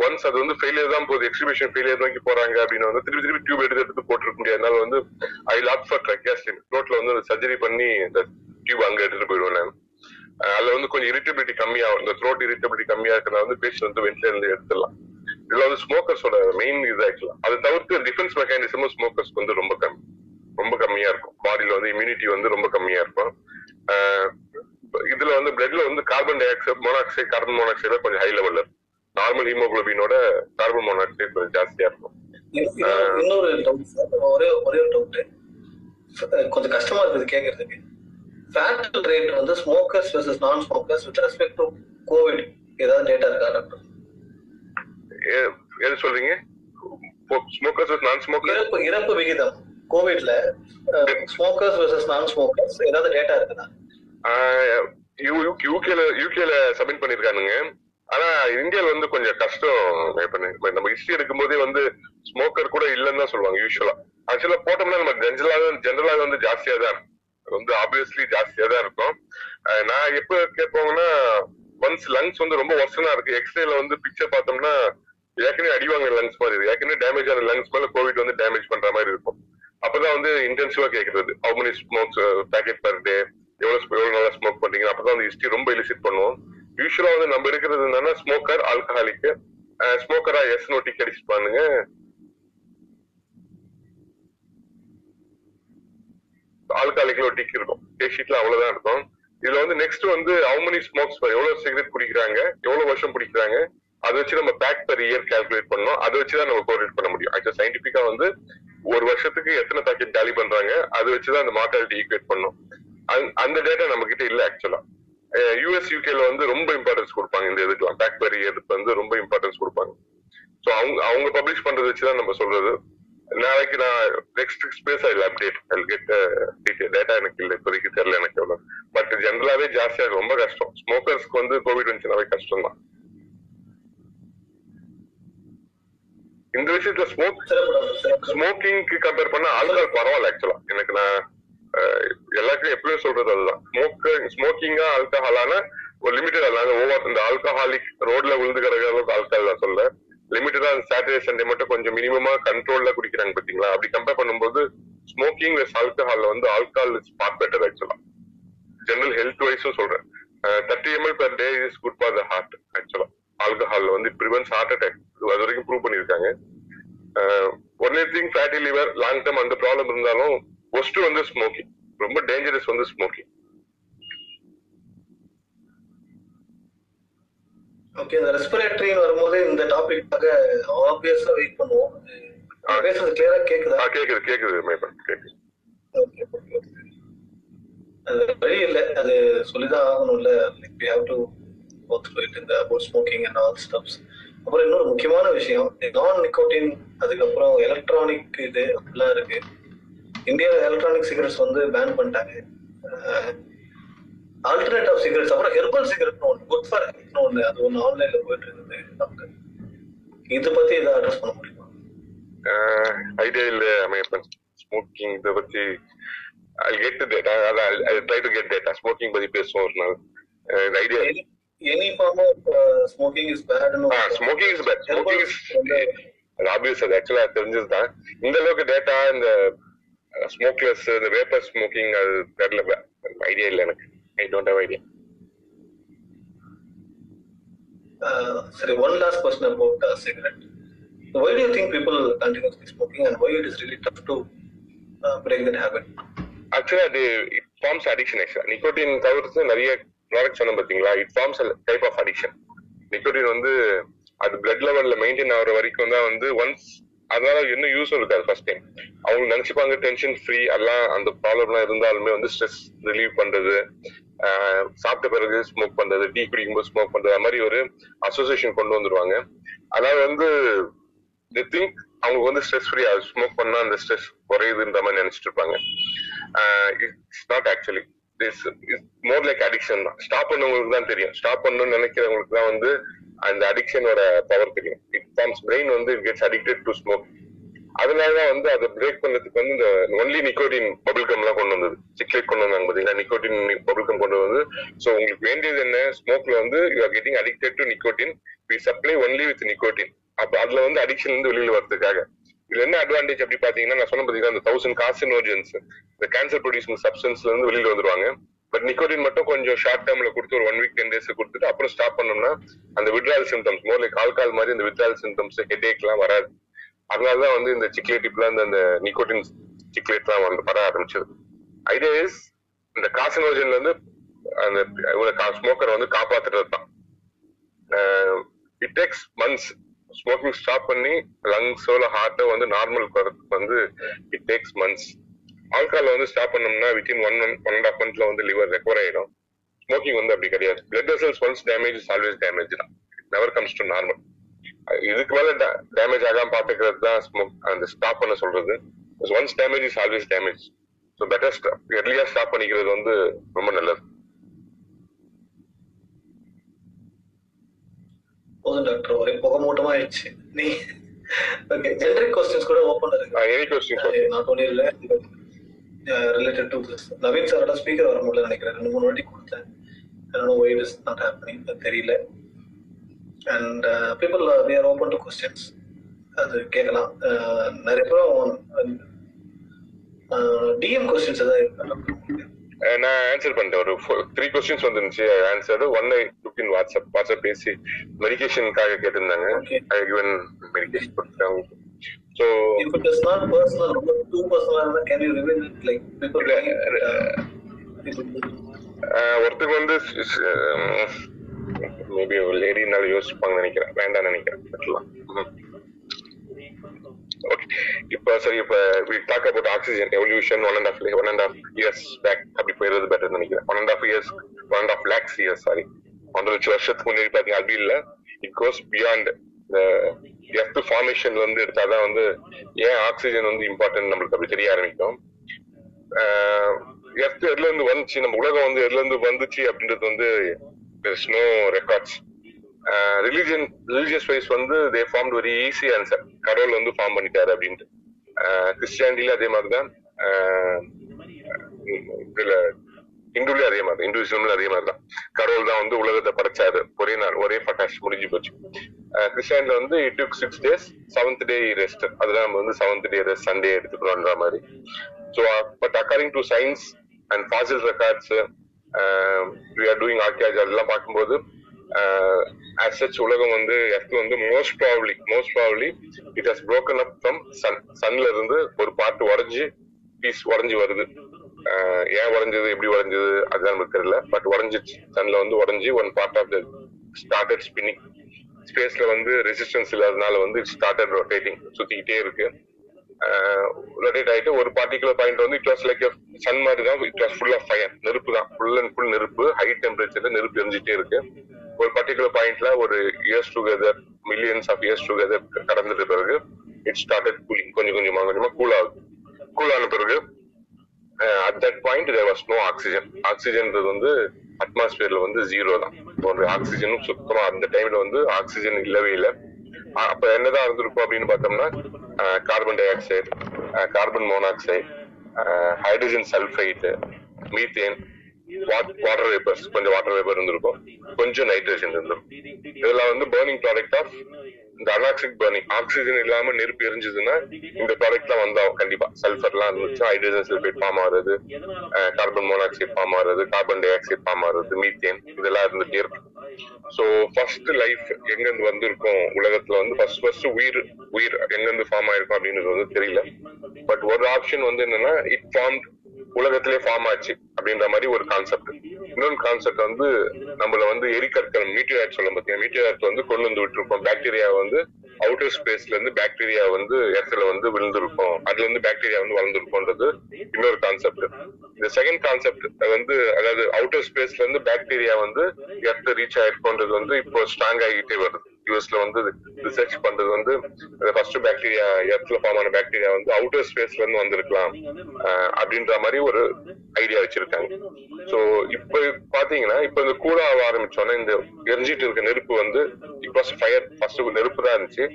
ஒன்ஸ் அது வந்து ஃபெயிலியர் தான் போகுது எக்ஸிபிஷன் ஃபெயிலியர் நோக்கி போறாங்க அப்படின்னு வந்து திருப்பி திருப்பி டியூப் எடுத்து எடுத்து போட்டுருக்க முடியாது. வந்து ஐ லாப் ஃபார் ட்ரக்கியாஸ்டின் ரோட்ல வந்து சர்ஜரி பண்ணி இந்த டியூப் அங்க எடுத்துட்டு போயிடுவேன் நான். அதுல வந்து கொஞ்சம் இரிட்டபிலிட்டி கம்மியாகும். இந்த த்ரோட் இரிட்டபிலிட்டி கம்மியா இருக்கிற வந்து பேஷண்ட் வந்து வென்ட்ல இருந்து எடுத்துடலாம். இதுல வந்து ஸ்மோக்கர்ஸோட மெயின் இது ஆக்சுவலா அதை தவிர்த்து டிஃபென்ஸ் மெக்கானிசமும் ஸ்மோக்கர்ஸ்க்கு வந்து ரொம்ப கம்மி. ரொம்ப கம்மியா இருக்கும். பாடியில வந்து இம்யூனிட்டி வந்து ரொம்ப கம்மியா இருக்கும். இதுல வந்து பிளட்ல வந்து carbon dioxide monoxide carbon monoxide கொஞ்சம் ஹை லெவல்ல இருக்கும். நார்மல் ஹீமோகுளோபினோட கார்பன் மோனாக்சைடு கொஞ்சம் ஜாஸ்தியா இருக்கும். இன்னொரு- ஒரே ஒரே ஒரு டவுட் கொஞ்சம் கஷ்டமா இருக்குது கேக்குறதுக்கு. ஃபேட்டல் ரேட் வந்து smokers versus non smokers with respect to Covid ஏதாவது டேட்டா இருக்கா டாக்டர் எது சொல்றீங்க? ஸ்மோக்கர்ஸ் நான் ஸ்மோக்கர் இறப்பு விகிதம். கோவிட்ல ஸ்மோக்கர்ஸ் வெர்சஸ் நான் ஸ்மோக்கர்ஸ் ஏதாவது டேட்டா இருக்குதா? யூகேல யூகேல சப்மிட் பண்ணிருக்கானுங்க. ஆனா இந்தியால வந்து கொஞ்சம் கஷ்டம் இப்ப நம்ம ஹிஸ்டரி எடுக்கும்போதே வந்து ஸ்மோக்கர் கூட இல்லைன்னு தான் சொல்லுவாங்க யூஸ்வலா ஆக்சுவலா போட்டோம்னா நம்ம ஜென்ரலாவே ஜென்ரலா வந்து ஜாஸ்தியா தான் இருக்கும். அது வந்து ஆப்வியஸ்லி ஜாஸ்தியா தான் இருக்கும். நான் எப்ப கேட்போங்கன்னா ஒன்ஸ் லங்ஸ் வந்து ரொம்ப ஒர்சனா இருக்கு. எக்ஸ்ரேல வந்து பிக்சர் பார்த்தோம்னா ஏற்கனவே அடிவாங்க லங்ஸ் மாதிரி இருக்கு. ஏற்கனவே டேமேஜ் ஆன லங்ஸ் மேல கோவிட் வந்து டேமேஜ் பண்ற மாதிரி இருக்கும். அப்பதான் வந்து இன்டென்சிவா கேக்குறது. How many smokes packet per day எவ்வளவு எவ்வளவு நல்லா ஸ்மோக் பண்றீங்க அப்பதான் வந்து ஹிஸ்டரி ரொம்ப எலிசிட் பண்ணுவோம். யூஸ்வலா வந்து நம்ம இருக்கிறது என்னன்னா ஸ்மோக்கர் ஆல்கஹாலிக் ஸ்மோக்கரா எஸ் நோட்டி கடிச்சு பண்ணுங்க ஆல்கஹாலிக்ல ஒரு டிக் இருக்கும். டேக் ஷீட்ல அவ்வளவுதான் இருக்கும். இதுல வந்து நெக்ஸ்ட் வந்து ஹவு மெனி ஸ்மோக்ஸ் எவ்வளவு சிகரெட் குடிக்கிறாங்க? எவ்வளவு வருஷம் குடிக்கிறாங்க? அதை வச்சு நம்ம பேக் பர் இயர் கால்குலேட் பண்ணோம் அதை வச்சு தான் நம்ம கோரிலேட் பண்ண முடியும். ஆக்சுவலா சயின்டிபிக்கா வந்து ஒரு வருஷத்துக்கு எத்தனை பேக்கெட் காலி பண்றாங்க? அது வச்சுதான் அந்த மார்டாலிட்டி ஈக்குவேட் பண்ணும். அந்த- அந்த டேட்டா நம்ம கிட்ட இல்ல ஆக்சுவலா யூஎஸ் யூகேல வந்து ரொம்ப இம்பார்ட்டன்ஸ் கொடுப்பாங்க இந்த இதுக்கெல்லாம். பேக்பெரி per வந்து ரொம்ப இம்பார்ட்டன்ஸ் கொடுப்பாங்க. ஸோ அவங்க அவங்க பப்ளிஷ் பண்றதை வச்சுதான் நம்ம சொல்றது. நாளைக்கு நான் next space I update I get detail data எனக்கு இல்லை இப்போதைக்கு தெரியல எனக்கு எவ்வளோ பட் ஜென்ரலாவே ஜாஸ்தியா ரொம்ப கஷ்டம். ஸ்மோக்கர்ஸ்க்கு வந்து கோவிட் வந்துச்சுனாவே கஷ்டம் தான் இந்த விஷயத்துல ஸ்மோக் ஸ்மோக்கிங்க்கு கம்பேர் பண்ண ஆல்கஹால் பரவாயில்ல ஆக்சுவலா எனக்கு நான் எல்லாத்தையும் எப்பவுமே சொல்றது அதுதான். ஸ்மோக் ஸ்மோக்கிங்கா ஆல்கஹாலான ஒரு லிமிட்டட் அல்லாத ஓவர் இந்த ஆல்கஹாலிக் ரோட்ல விழுந்து கிடக்கிற அளவுக்கு ஆல்கஹால் நான் சொல்ல லிமிட்டடா சாட்டர்டே சண்டே மட்டும் கொஞ்சம் மினிமமா கண்ட்ரோல்ல குடிக்கிறாங்க பாத்தீங்களா அப்படி கம்பேர் பண்ணும்போது ஸ்மோக்கிங் வித் ஆல்கஹால்ல வந்து ஆல்கஹால் இஸ் பாட் பெட்டர் ஆக்சுவலா ஜெனரல் ஹெல்த் வைஸும் சொல்றேன். Thirty ML per day is good for the heart ஆக்சுவலா ஆல்கஹால் வந்து ப்ரிவென்ஸ் ஹார்ட் அட்டாக் அது வரைக்கும் ப்ரூவ் பண்ணியிருக்காங்க. Only thing fatty liver long term அந்த ப்ராப்ளம் இருந்தாலும் ஒஸ்ட் வந்து ஸ்மோக்கிங் ரொம்ப டேஞ்சரஸ் வந்து ஸ்மோக்கிங் ஓகே இந்த ரெஸ்பிரேட்டரின்னு வரும்போது இந்த டாபிக்காக ஆப்வியஸா வெயிட் பண்ணுவோம். பேசுறது கிளியரா கேக்குதா? கேக்குது கேக்குது மேபன் கேக்குது. ஓகே ஓகே அது வழி இல்லை. அது சொல்லிதான் ஆகணும்ல. Like we have to it இந்த about smoking and all stuffs அப்புறம் இன்னொரு முக்கியமான விஷயம் நான் நிக்கோட்டின் அதுக்கப்புறம் எலக்ட்ரானிக் இது அப்படிலாம் இருக்கு. இந்தியாவில் எலக்ட்ரானிக் சிகரெட்ஸ் வந்து பேன் பண்ணிட்டாங்க. ஆல்டர்னேட் ஆஃப் சிகரெட்ஸ் அப்புறம் ஹெர்பல் சிகரெட்னு ஒன்று குட் ஃபார் ஹெல்த்னு ஒன்று அது ஒன்று ஆன்லைன்ல போயிட்டு இருக்குது நமக்கு. இது பத்தி இதை அட்ரஸ் பண்ண முடியுமா? ஐடியா இல்ல மேபன் ஸ்மோக்கிங் இதை பத்தி I get data I try to get data smoking பத்தி பேசுவோம் ஒரு நாள். Idea any form of smoking is பேட்னு smoking is bad smoking is அது ஆப்வியஸ் அது ஆக்சுவலா தெரிஞ்சது தான் இந்த அளவுக்கு டேட்டா இந்த ஸ்மோக்லெஸ் இந்த வேப்பர் ஸ்மோக்கிங் அது தெரியல ஐடியா இல்ல எனக்கு. I don't have idea Uh, one last question about uh, cigarette. Why do you think people continuously smoking and why it is really tough to uh, break that habit? ஆக்சுவலா அது இட் ஃபார்ம்ஸ் அடிக்ஷன் ஆக்சுவலா நிக்கோட்டின் தவிர்த்து நிறைய ப்ராடக்ட் சொன்ன பாத்தீங்களா? It forms type of addiction nicotine வந்து அது பிளட் லெவல்ல மெயின்டைன் ஆகுற வரைக்கும் தான் வந்து ஒன்ஸ் அதனால என்ன யூஸும் இருக்காது ஃபர்ஸ்ட் டைம் அவங்க நினைச்சுப்பாங்க டென்ஷன் ஃப்ரீ எல்லாம் அந்த ப்ராப்ளம்லாம் இருந்தாலுமே வந்து ஸ்ட்ரெஸ் ரிலீவ் பண்றது ஆஹ் சாப்பிட்ட பிறகு ஸ்மோக் பண்றது டீ குடிக்கும்போது ஸ்மோக் பண்றது அது மாதிரி ஒரு அசோசியேஷன் கொண்டு வந்துருவாங்க. அதனால வந்து தி திங்க் அவங்களுக்கு வந்து ஸ்ட்ரெஸ் ஃப்ரீ ஸ்மோக் பண்ணா அந்த ஸ்ட்ரெஸ் குறையுதுன்ற மாதிரி நினைச்சிட்டு இருப்பாங்க. It's not actually more like addiction தான். ஸ்டாப் பண்ணவங்களுக்கு தான் தெரியும். ஸ்டாப் பண்ணணும்னு நினைக்கிறவங்களுக்கு தான் வந்து அந்த அடிக்ஷனோட பவர் தெரியும். இட் ஃபார்ம்ஸ் பிரெயின் வந்து it gets addicted to smoke அதனாலதான் வந்து அதை பிரேக் பண்ணதுக்கு வந்து இந்த ஒன்லி நிக்கோட்டின் பபிள் கம் எல்லாம் கொண்டு வந்தது. சிக்லேட் கொண்டு வந்தாங்க பாத்தீங்கன்னா நிக்கோட்டின் பபிள் கம் கொண்டு வந்து சோ உங்களுக்கு வேண்டியது என்ன? ஸ்மோக்ல வந்து you are getting addicted to nicotine we supply only with nicotine அப்ப அதுல வந்து அடிக்ஷன் இருந்து வெளியில வரதுக்காக இதுல என்ன அட்வான்டேஜ் அப்படி பாத்தீங்கன்னா நான் சொன்ன பாத்தீங்கன்னா அந்த தௌசண்ட் காசினோஜன்ஸ் இந்த கேன்சர் ப்ரொடியூசிங் சப்ஸ்டன்ஸ்ல இருந்து வெளியில வந்துருவாங்க. பட் நிக்கோட்டின் மட்டும் கொஞ்சம் ஷார்ட் டேர்ம்ல கொடுத்து ஒரு ஒன் வீக் டென் டேஸ் கொடுத்துட்டு அப்புறம் ஸ்டாப் பண்ணோம்னா அந்த withdrawal symptoms more like alcohol மாதிரி அந்த விட்ரால் சிம்டம்ஸ் ஹெட்ஏக் எல்லாம் வராது. அதனாலதான் வந்து இந்த சிக்லேட் இப்பெல்லாம் அந்த நிக்கோட்டின் சிக்லேட் எல்லாம் வந்து வர ஆரம்பிச்சது. ஐடியா இஸ் இந்த காசினோஜன்ல இருந்து அந்த ஸ்மோக்கரை வந்து காப்பாத்துறது தான் it takes months smoking stop பண்ணி லங்ஸோ இல்லை ஹார்ட்டோ வந்து நார்மல் வரதுக்கு வந்து இட் டேக்ஸ் மந்த்ஸ் ஆல்கால வந்து ஸ்டாப் பண்ணோம்னா within one one one and half மந்த்ல வந்து லிவர் ரெக்கவர் ஆயிடும். ஸ்மோக்கிங் வந்து அப்படி கிடையாது. Blood vessels once damage is always damage தான். நெவர் கம்ஸ் டு நார்மல் இதுக்கு மேல டேமேஜ் ஆகாம பாத்துக்கிறது தான் ஸ்மோக் அந்த ஸ்டாப் பண்ண சொல்றது. Once damage is always damage so better எர்லியா stop பண்ணிக்கிறது வந்து ரொம்ப நல்லது. போதும் டாக்டர் ஒரே புகை மூட்டமா ஆயிடுச்சு நீ ஓகே ஜெனரிக் கொஸ்டின்ஸ் கூட ஓப்பன் இருக்கு. நாட் ஒன்லி இல்ல ரிலேட்டட் டு திஸ் நவீன் சாரோட ஸ்பீக்கர் வர முடியல நினைக்கிறேன். ரெண்டு மூணு வாட்டி கொடுத்தேன். என்னோட ஒய் இஸ் நாட் ஹேப்பனிங் தெரியல. And people we are open to questions அது கேட்கலாம். Uh, நிறைய பேர் டிஎம் கொஸ்டின்ஸ் ஏதாவது இருக்கா நான் ஆன்சர் பண்ணிட்டேன். ஒரு த்ரீ கொஸ்டின்ஸ் வந்துருந்துச்சு. Answer one I look in WhatsApp WhatsApp பேசி மெடிகேஷனுக்காக கேட்டிருந்தாங்க. ஐ கிவன் மெடிகேஷன் கொடுத்துட்டாங்க ஸோ ரொம்ப uh, people ஒருத்தருக்கு வந்து மேபி ஒரு லேடினால யோசிப்பாங்கன்னு நினைக்கிறேன். வேண்டாம்னு நினைக்கிறேன். ஓகே இப்போ சரி இப்போ we talk about oxygen evolution one and half one and half years back அப்படி போயிடுறது பெட்டர் நினைக்கிறேன். One and half years one and half lakhs years sorry ஒன்றரை லட்சம் வருஷத்துக்கு முன்னாடி பாத்தீங்கன்னா அப்படி இல்ல. இட் கோஸ் பியாண்ட் எர்த் ஃபார்மேஷன்ல இருந்து எடுத்தாதான் வந்து ஏன் ஆக்சிஜன் வந்து இம்பார்ட்டன்ட் நம்மளுக்கு அப்படி தெரிய ஆரம்பிக்கும்? எர்த் எதுல இருந்து வந்துச்சு? நம்ம உலகம் வந்து எதுல இருந்து வந்துச்சு அப்படின்றது வந்து no records religion religious wise வந்து they form very easy answer கடவுள் வந்து ஃபார்ம் பண்ணிட்டாரு அப்படின்ட்டு. கிறிஸ்டியானிட்டில அதே மாதிரி தான் இதுல இந்துலயும் அதே மாதிரி இந்துவிசம்ல அதே மாதிரி தான் கடவுள் தான் வந்து உலகத்தை படைச்சாரு. ஒரே நாள் ஒரே பட்டாஷ் முடிஞ்சு போச்சு. கிறிஸ்டியன்ல வந்து it took six days seventh day rest அதெல்லாம் நம்ம வந்து செவன்த் டே ரெஸ்ட் சண்டே எடுத்துக்கிறோன்ற மாதிரி. So but according to science and fossil records we are doing archaeology அதெல்லாம் பார்க்கும்போது ஆஸ் சச் உலகம் வந்து எர்த் வந்து most probably most probably it has broken up from sun சன்ல இருந்து ஒரு பார்ட் உடஞ்சி பீஸ் உடஞ்சி வருது. ஏன் உடஞ்சது எப்படி உடஞ்சது அதுதான் நமக்கு தெரியல. பட் உடஞ்சிச்சு. சன்ல வந்து உடஞ்சி one part of the started spinning ஸ்பேஸ்ல வந்து ரெசிஸ்டன்ஸ் இல்லாதனால வந்து இட் ஸ்டார்டட் ரொட்டேட்டிங் சுத்திக்கிட்டே இருக்கு. ரொட்டேட் ஆயிட்டு ஒரு பார்ட்டிகுலர் பாயிண்ட் வந்து இட் வாஸ் லைக் சன் மாதிரி தான் it was full of fire நெருப்பு தான். ஃபுல் அண்ட் ஃபுல் நெருப்பு ஹை டெம்பரேச்சர்ல நெருப்பு எரிஞ்சிட்டே இருக்கு. ஒரு பர்டிகுலர் பாயிண்ட்ல ஒரு years together millions of years together கடந்துட்டு பிறகு இட் ஸ்டார்டட் கூலிங் கொஞ்சம் கொஞ்சமா கொஞ்சமா கூல் ஆகுது. கூல் ஆன பிறகு at that point there was no oxygen ஆக்சிஜன்றது வந்து அட்மாஸ்பியர்ல வந்து ஜீரோ தான். ஒரு ஆக்சிஜனும் சுத்தமா அந்த டைம்ல வந்து ஆக்சிஜன் இல்லவே இல்லை. அப்ப என்னதான் இருந்திருக்கும் அப்படின்னு பார்த்தோம்னா carbon dioxide carbon monoxide hydrogen sulphide methane water vapours கொஞ்சம் வாட்டர் வேப்பர் இருந்திருக்கும். கொஞ்சம் நைட்ரஜன் இருந்திருக்கும். இதெல்லாம் வந்து பேர்னிங் ப்ராடக்ட் ஆஃப் இந்த அனாக்சிக் பர்னிங் ஆக்சிஜன் இல்லாம நெருப்பு எரிஞ்சதுன்னா இந்த ப்ராடக்ட் எல்லாம் வந்தாகும் கண்டிப்பா சல்ஃபர் எல்லாம் இருந்துச்சு ஹைட்ரஜன் சல்ஃபேட் ஃபார்ம் ஆகுறது கார்பன் மோனாக்சைடு ஃபார்ம் ஆகுறது கார்பன் டை ஆக்சைடு ஃபார்ம் ஆகுறது மீத்தேன் இதெல்லாம் இருந்துட்டே இருக்கு சோ ஃபர்ஸ்ட் லைஃப் எங்க இருந்து வந்திருக்கும்? உலகத்துல வந்து ஃபர்ஸ்ட் ஃபர்ஸ்ட் உயிர் உயிர் எங்க இருந்து ஃபார்ம் ஆயிருக்கும் அப்படின்றது வந்து தெரியல. பட் ஒரு ஆப்ஷன் வந்து என்னன்னா இட் ஃபார்ம் உலகத்திலே ஃபார்ம் ஆச்சு அப்படின்ற மாதிரி ஒரு கான்செப்ட் இன்னொரு கான்செப்ட் வந்து நம்மள வந்து எரிக்கற்கள் மீட்டியாய்ட் சொல்ல பார்த்தீங்கன்னா மீட்டியாய்ட் வந்து கொண்டு வந்து விட்டுருக்கோம் பாக்டீரியா வந்து அவுட்டர் ஸ்பேஸ்ல இருந்து பாக்டீரியா வந்து இடத்துல வந்து விழுந்திருக்கும். அதுல இருந்து பாக்டீரியா வந்து வளர்ந்துருக்கும்ன்றது இன்னொரு கான்செப்ட் இந்த செகண்ட் கான்செப்ட் வந்து அதாவது அவுட்டர் ஸ்பேஸ்ல இருந்து பாக்டீரியா வந்து எர்த் ரீச் ஆயிருக்கும்ன்றது வந்து இப்போ ஸ்ட்ராங் ஆகிட்டே வருது. யூஎஸ்ல வந்து ரிசர்ச் பண்றது வந்து ஃபர்ஸ்ட் பாக்டீரியா எர்த்ல ஃபார்ம் ஆன பாக்டீரியா வந்து அவுட்டர் ஸ்பேஸ்ல இருந்து வந்திருக்கலாம். அப்படின்ற மாதிரி ஒரு ஐடியா வச்சிருக்காங்க. சோ இப்ப பாத்தீங்கன்னா இப்ப இந்த கூட ஆக ஆரம்பிச்சோன்னா இந்த எரிஞ்சிட்டு இருக்க நெருப்பு வந்து இப்போ ஃபயர் ஃபர்ஸ்ட் நெருப்பு தான் இருந்துச்சு.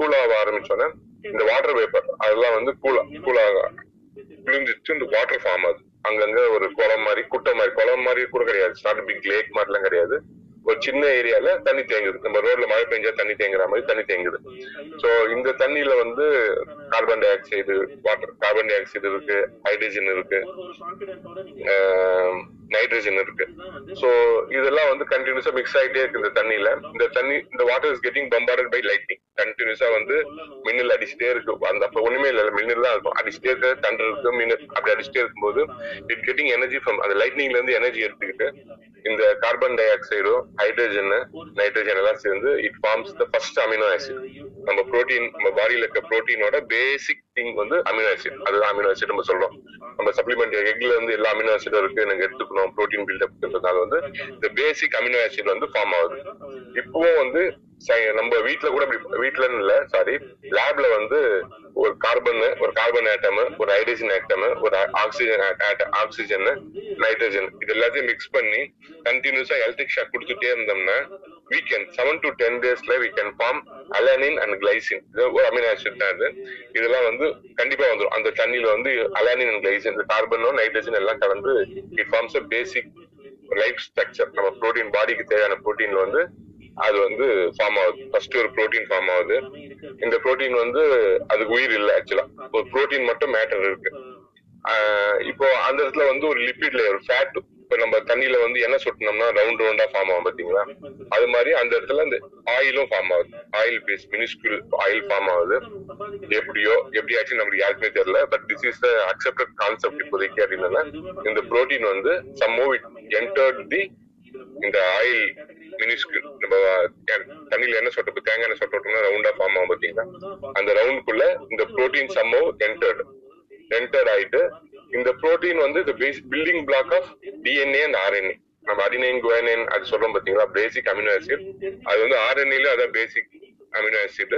கூலா ஆக ஆரம்பிச்சோன்னா இந்த வாட்டர் பேப்பர் அதெல்லாம் வந்து கூலா கூலாக விழுந்துச்சு. இந்த வாட்டர் ஃபார்ம் ஆகுது அங்கங்க ஒரு குளம் மாதிரி குட்டை மாதிரி குளம் மாதிரி கூட கிடையாது. நாட் பிக் லேக் மாதிரிலாம் கிடையாது. ஒரு சின்ன ஏரியால தண்ணி தேங்குது. நம்ம ரோட்ல மழை பெஞ்சா தண்ணி தேங்குற மாதிரி தண்ணி தேங்குது. சோ இந்த தண்ணியில வந்து carbon dioxide water carbon dioxide இருக்கு ஹைட்ரஜன் இருக்கு நைட்ரஜன் இருக்கு. சோ இதெல்லாம் வந்து கண்டினியூஸா மிக்ஸ் ஆயிட்டே இருக்கு இந்த தண்ணியில. இந்த தண்ணி இந்த water is getting bombarded by lightning கண்டினியூஸா வந்து மின்னல் அடிச்சுட்டே இருக்கு. அந்த அப்ப ஒண்ணுமே இல்ல. மின்னல் தான் இருக்கும். அடிச்சுட்டே இருக்க தண்டர் இருக்கு மின்னல் அப்படி அடிச்சுட்டே இருக்கும்போது இட் கெட்டிங் எனர்ஜி ஃப்ரம் அந்த லைட்னிங்ல இருந்து எனர்ஜி எடுத்துக்கிட்டு இந்த கார்பன் டை ஆக்சைடோ ஹைட்ரஜன் நைட்ரஜன் எல்லாம் சேர்ந்து it forms the first amino acid நம்ம புரோட்டீன் நம்ம பாடியில இருக்க புரோட்டீனோட பேசிக் திங் வந்து அமினோ ஆசிட் அது அமினோ ஆசிட் நம்ம சொல்றோம். நம்ம சப்ளிமெண்ட் எக்ல இருந்து எல்லா அமினோ ஆசிடும் இருக்கு. எனக்கு எடுத்துக்கணும் புரோட்டீன் பில்டப்ன்றதுனால வந்து இந்த பேசிக் அமினோ ஆசிட் வந்து ஃபார்ம் ஆகுது. இப்பவும் வந்து நம்ம வீட்டுல கூட இப்படி இல்ல சாரி லேப்ல வந்து ஒரு கார்பன் ஒரு கார்பன் ஆட்டம் ஒரு ஹைட்ரஜன் ஆட்டம் ஒரு ஆக்சிஜன் ஆக்சிஜன் நைட்ரஜன் இது எல்லாத்தையும் மிக்ஸ் பண்ணி கண்டினியூஸா எலக்ட்ரிக் ஷாக் கொடுத்துட்டே இருந்தோம்னா வீக்கெண்ட் செவன் டு டென் டேஸ்ல we can form alanine and glycine ஒரு அமினோ ஆசிட் தான் இது. இதெல்லாம் வந்து கண்டிப்பா வந்துடும் அந்த தண்ணியில வந்து அலானின் அண்ட் கிளைசின் கார்பனும் நைட்ரஜன் எல்லாம் கலந்து it forms a basic life structure நம்ம புரோட்டீன் பாடிக்கு தேவையான புரோட்டீன்ல வந்து அது வந்து ஃபார்ம் ஆகுது. ஃபர்ஸ்ட் ஒரு புரோட்டீன் ஃபார்ம் ஆகுது. இந்த புரோட்டீன் வந்து அதுக்கு உயிர் இல்லை ஆக்சுவலா ஒரு புரோட்டீன் மட்டும் மேட்டர் இருக்கு. இப்போ அந்த இடத்துல வந்து ஒரு லிப்பிட் லேயர் ஃபேட் இப்ப நம்ம தண்ணியில வந்து எண்ணெய் சொட்டினோம்னா ரவுண்ட் ரவுண்டா ஃபார்ம் ஆகும் பாத்தீங்களா? அது மாதிரி அந்த இடத்துல இந்த ஆயிலும் ஃபார்ம் ஆகுது. Oil base minuscule oil form ஆகுது. எப்படியோ எப்படி ஆச்சு நமக்கு யாருக்குமே தெரியல but this is accepted concept இப்போதைக்கு அப்படின்னா இந்த புரோட்டீன் வந்து some move it entered the இந்த ஆயில் மினிஸ்கு நம்ம தண்ணியில என்ன சொட்டு தேங்காய் எண்ணெய் சொட்டோம்னா ரவுண்டா ஃபார்ம் ஆகும் பாத்தீங்கன்னா அந்த ரவுண்டுக்குள்ள இந்த ப்ரோட்டீன் சம்மோ என்டர்ட் என்டர் ஆயிட்டு இந்த புரோட்டீன் வந்து இந்த building block of DNA and RNA நம்ம அடினைன் குவானைன் அது சொல்றோம் பாத்தீங்களா? பேசிக் அமினோ ஆசிட் அது வந்து ஆர்என்ஏல அதான் பேசிக் அமினோ ஆசிட்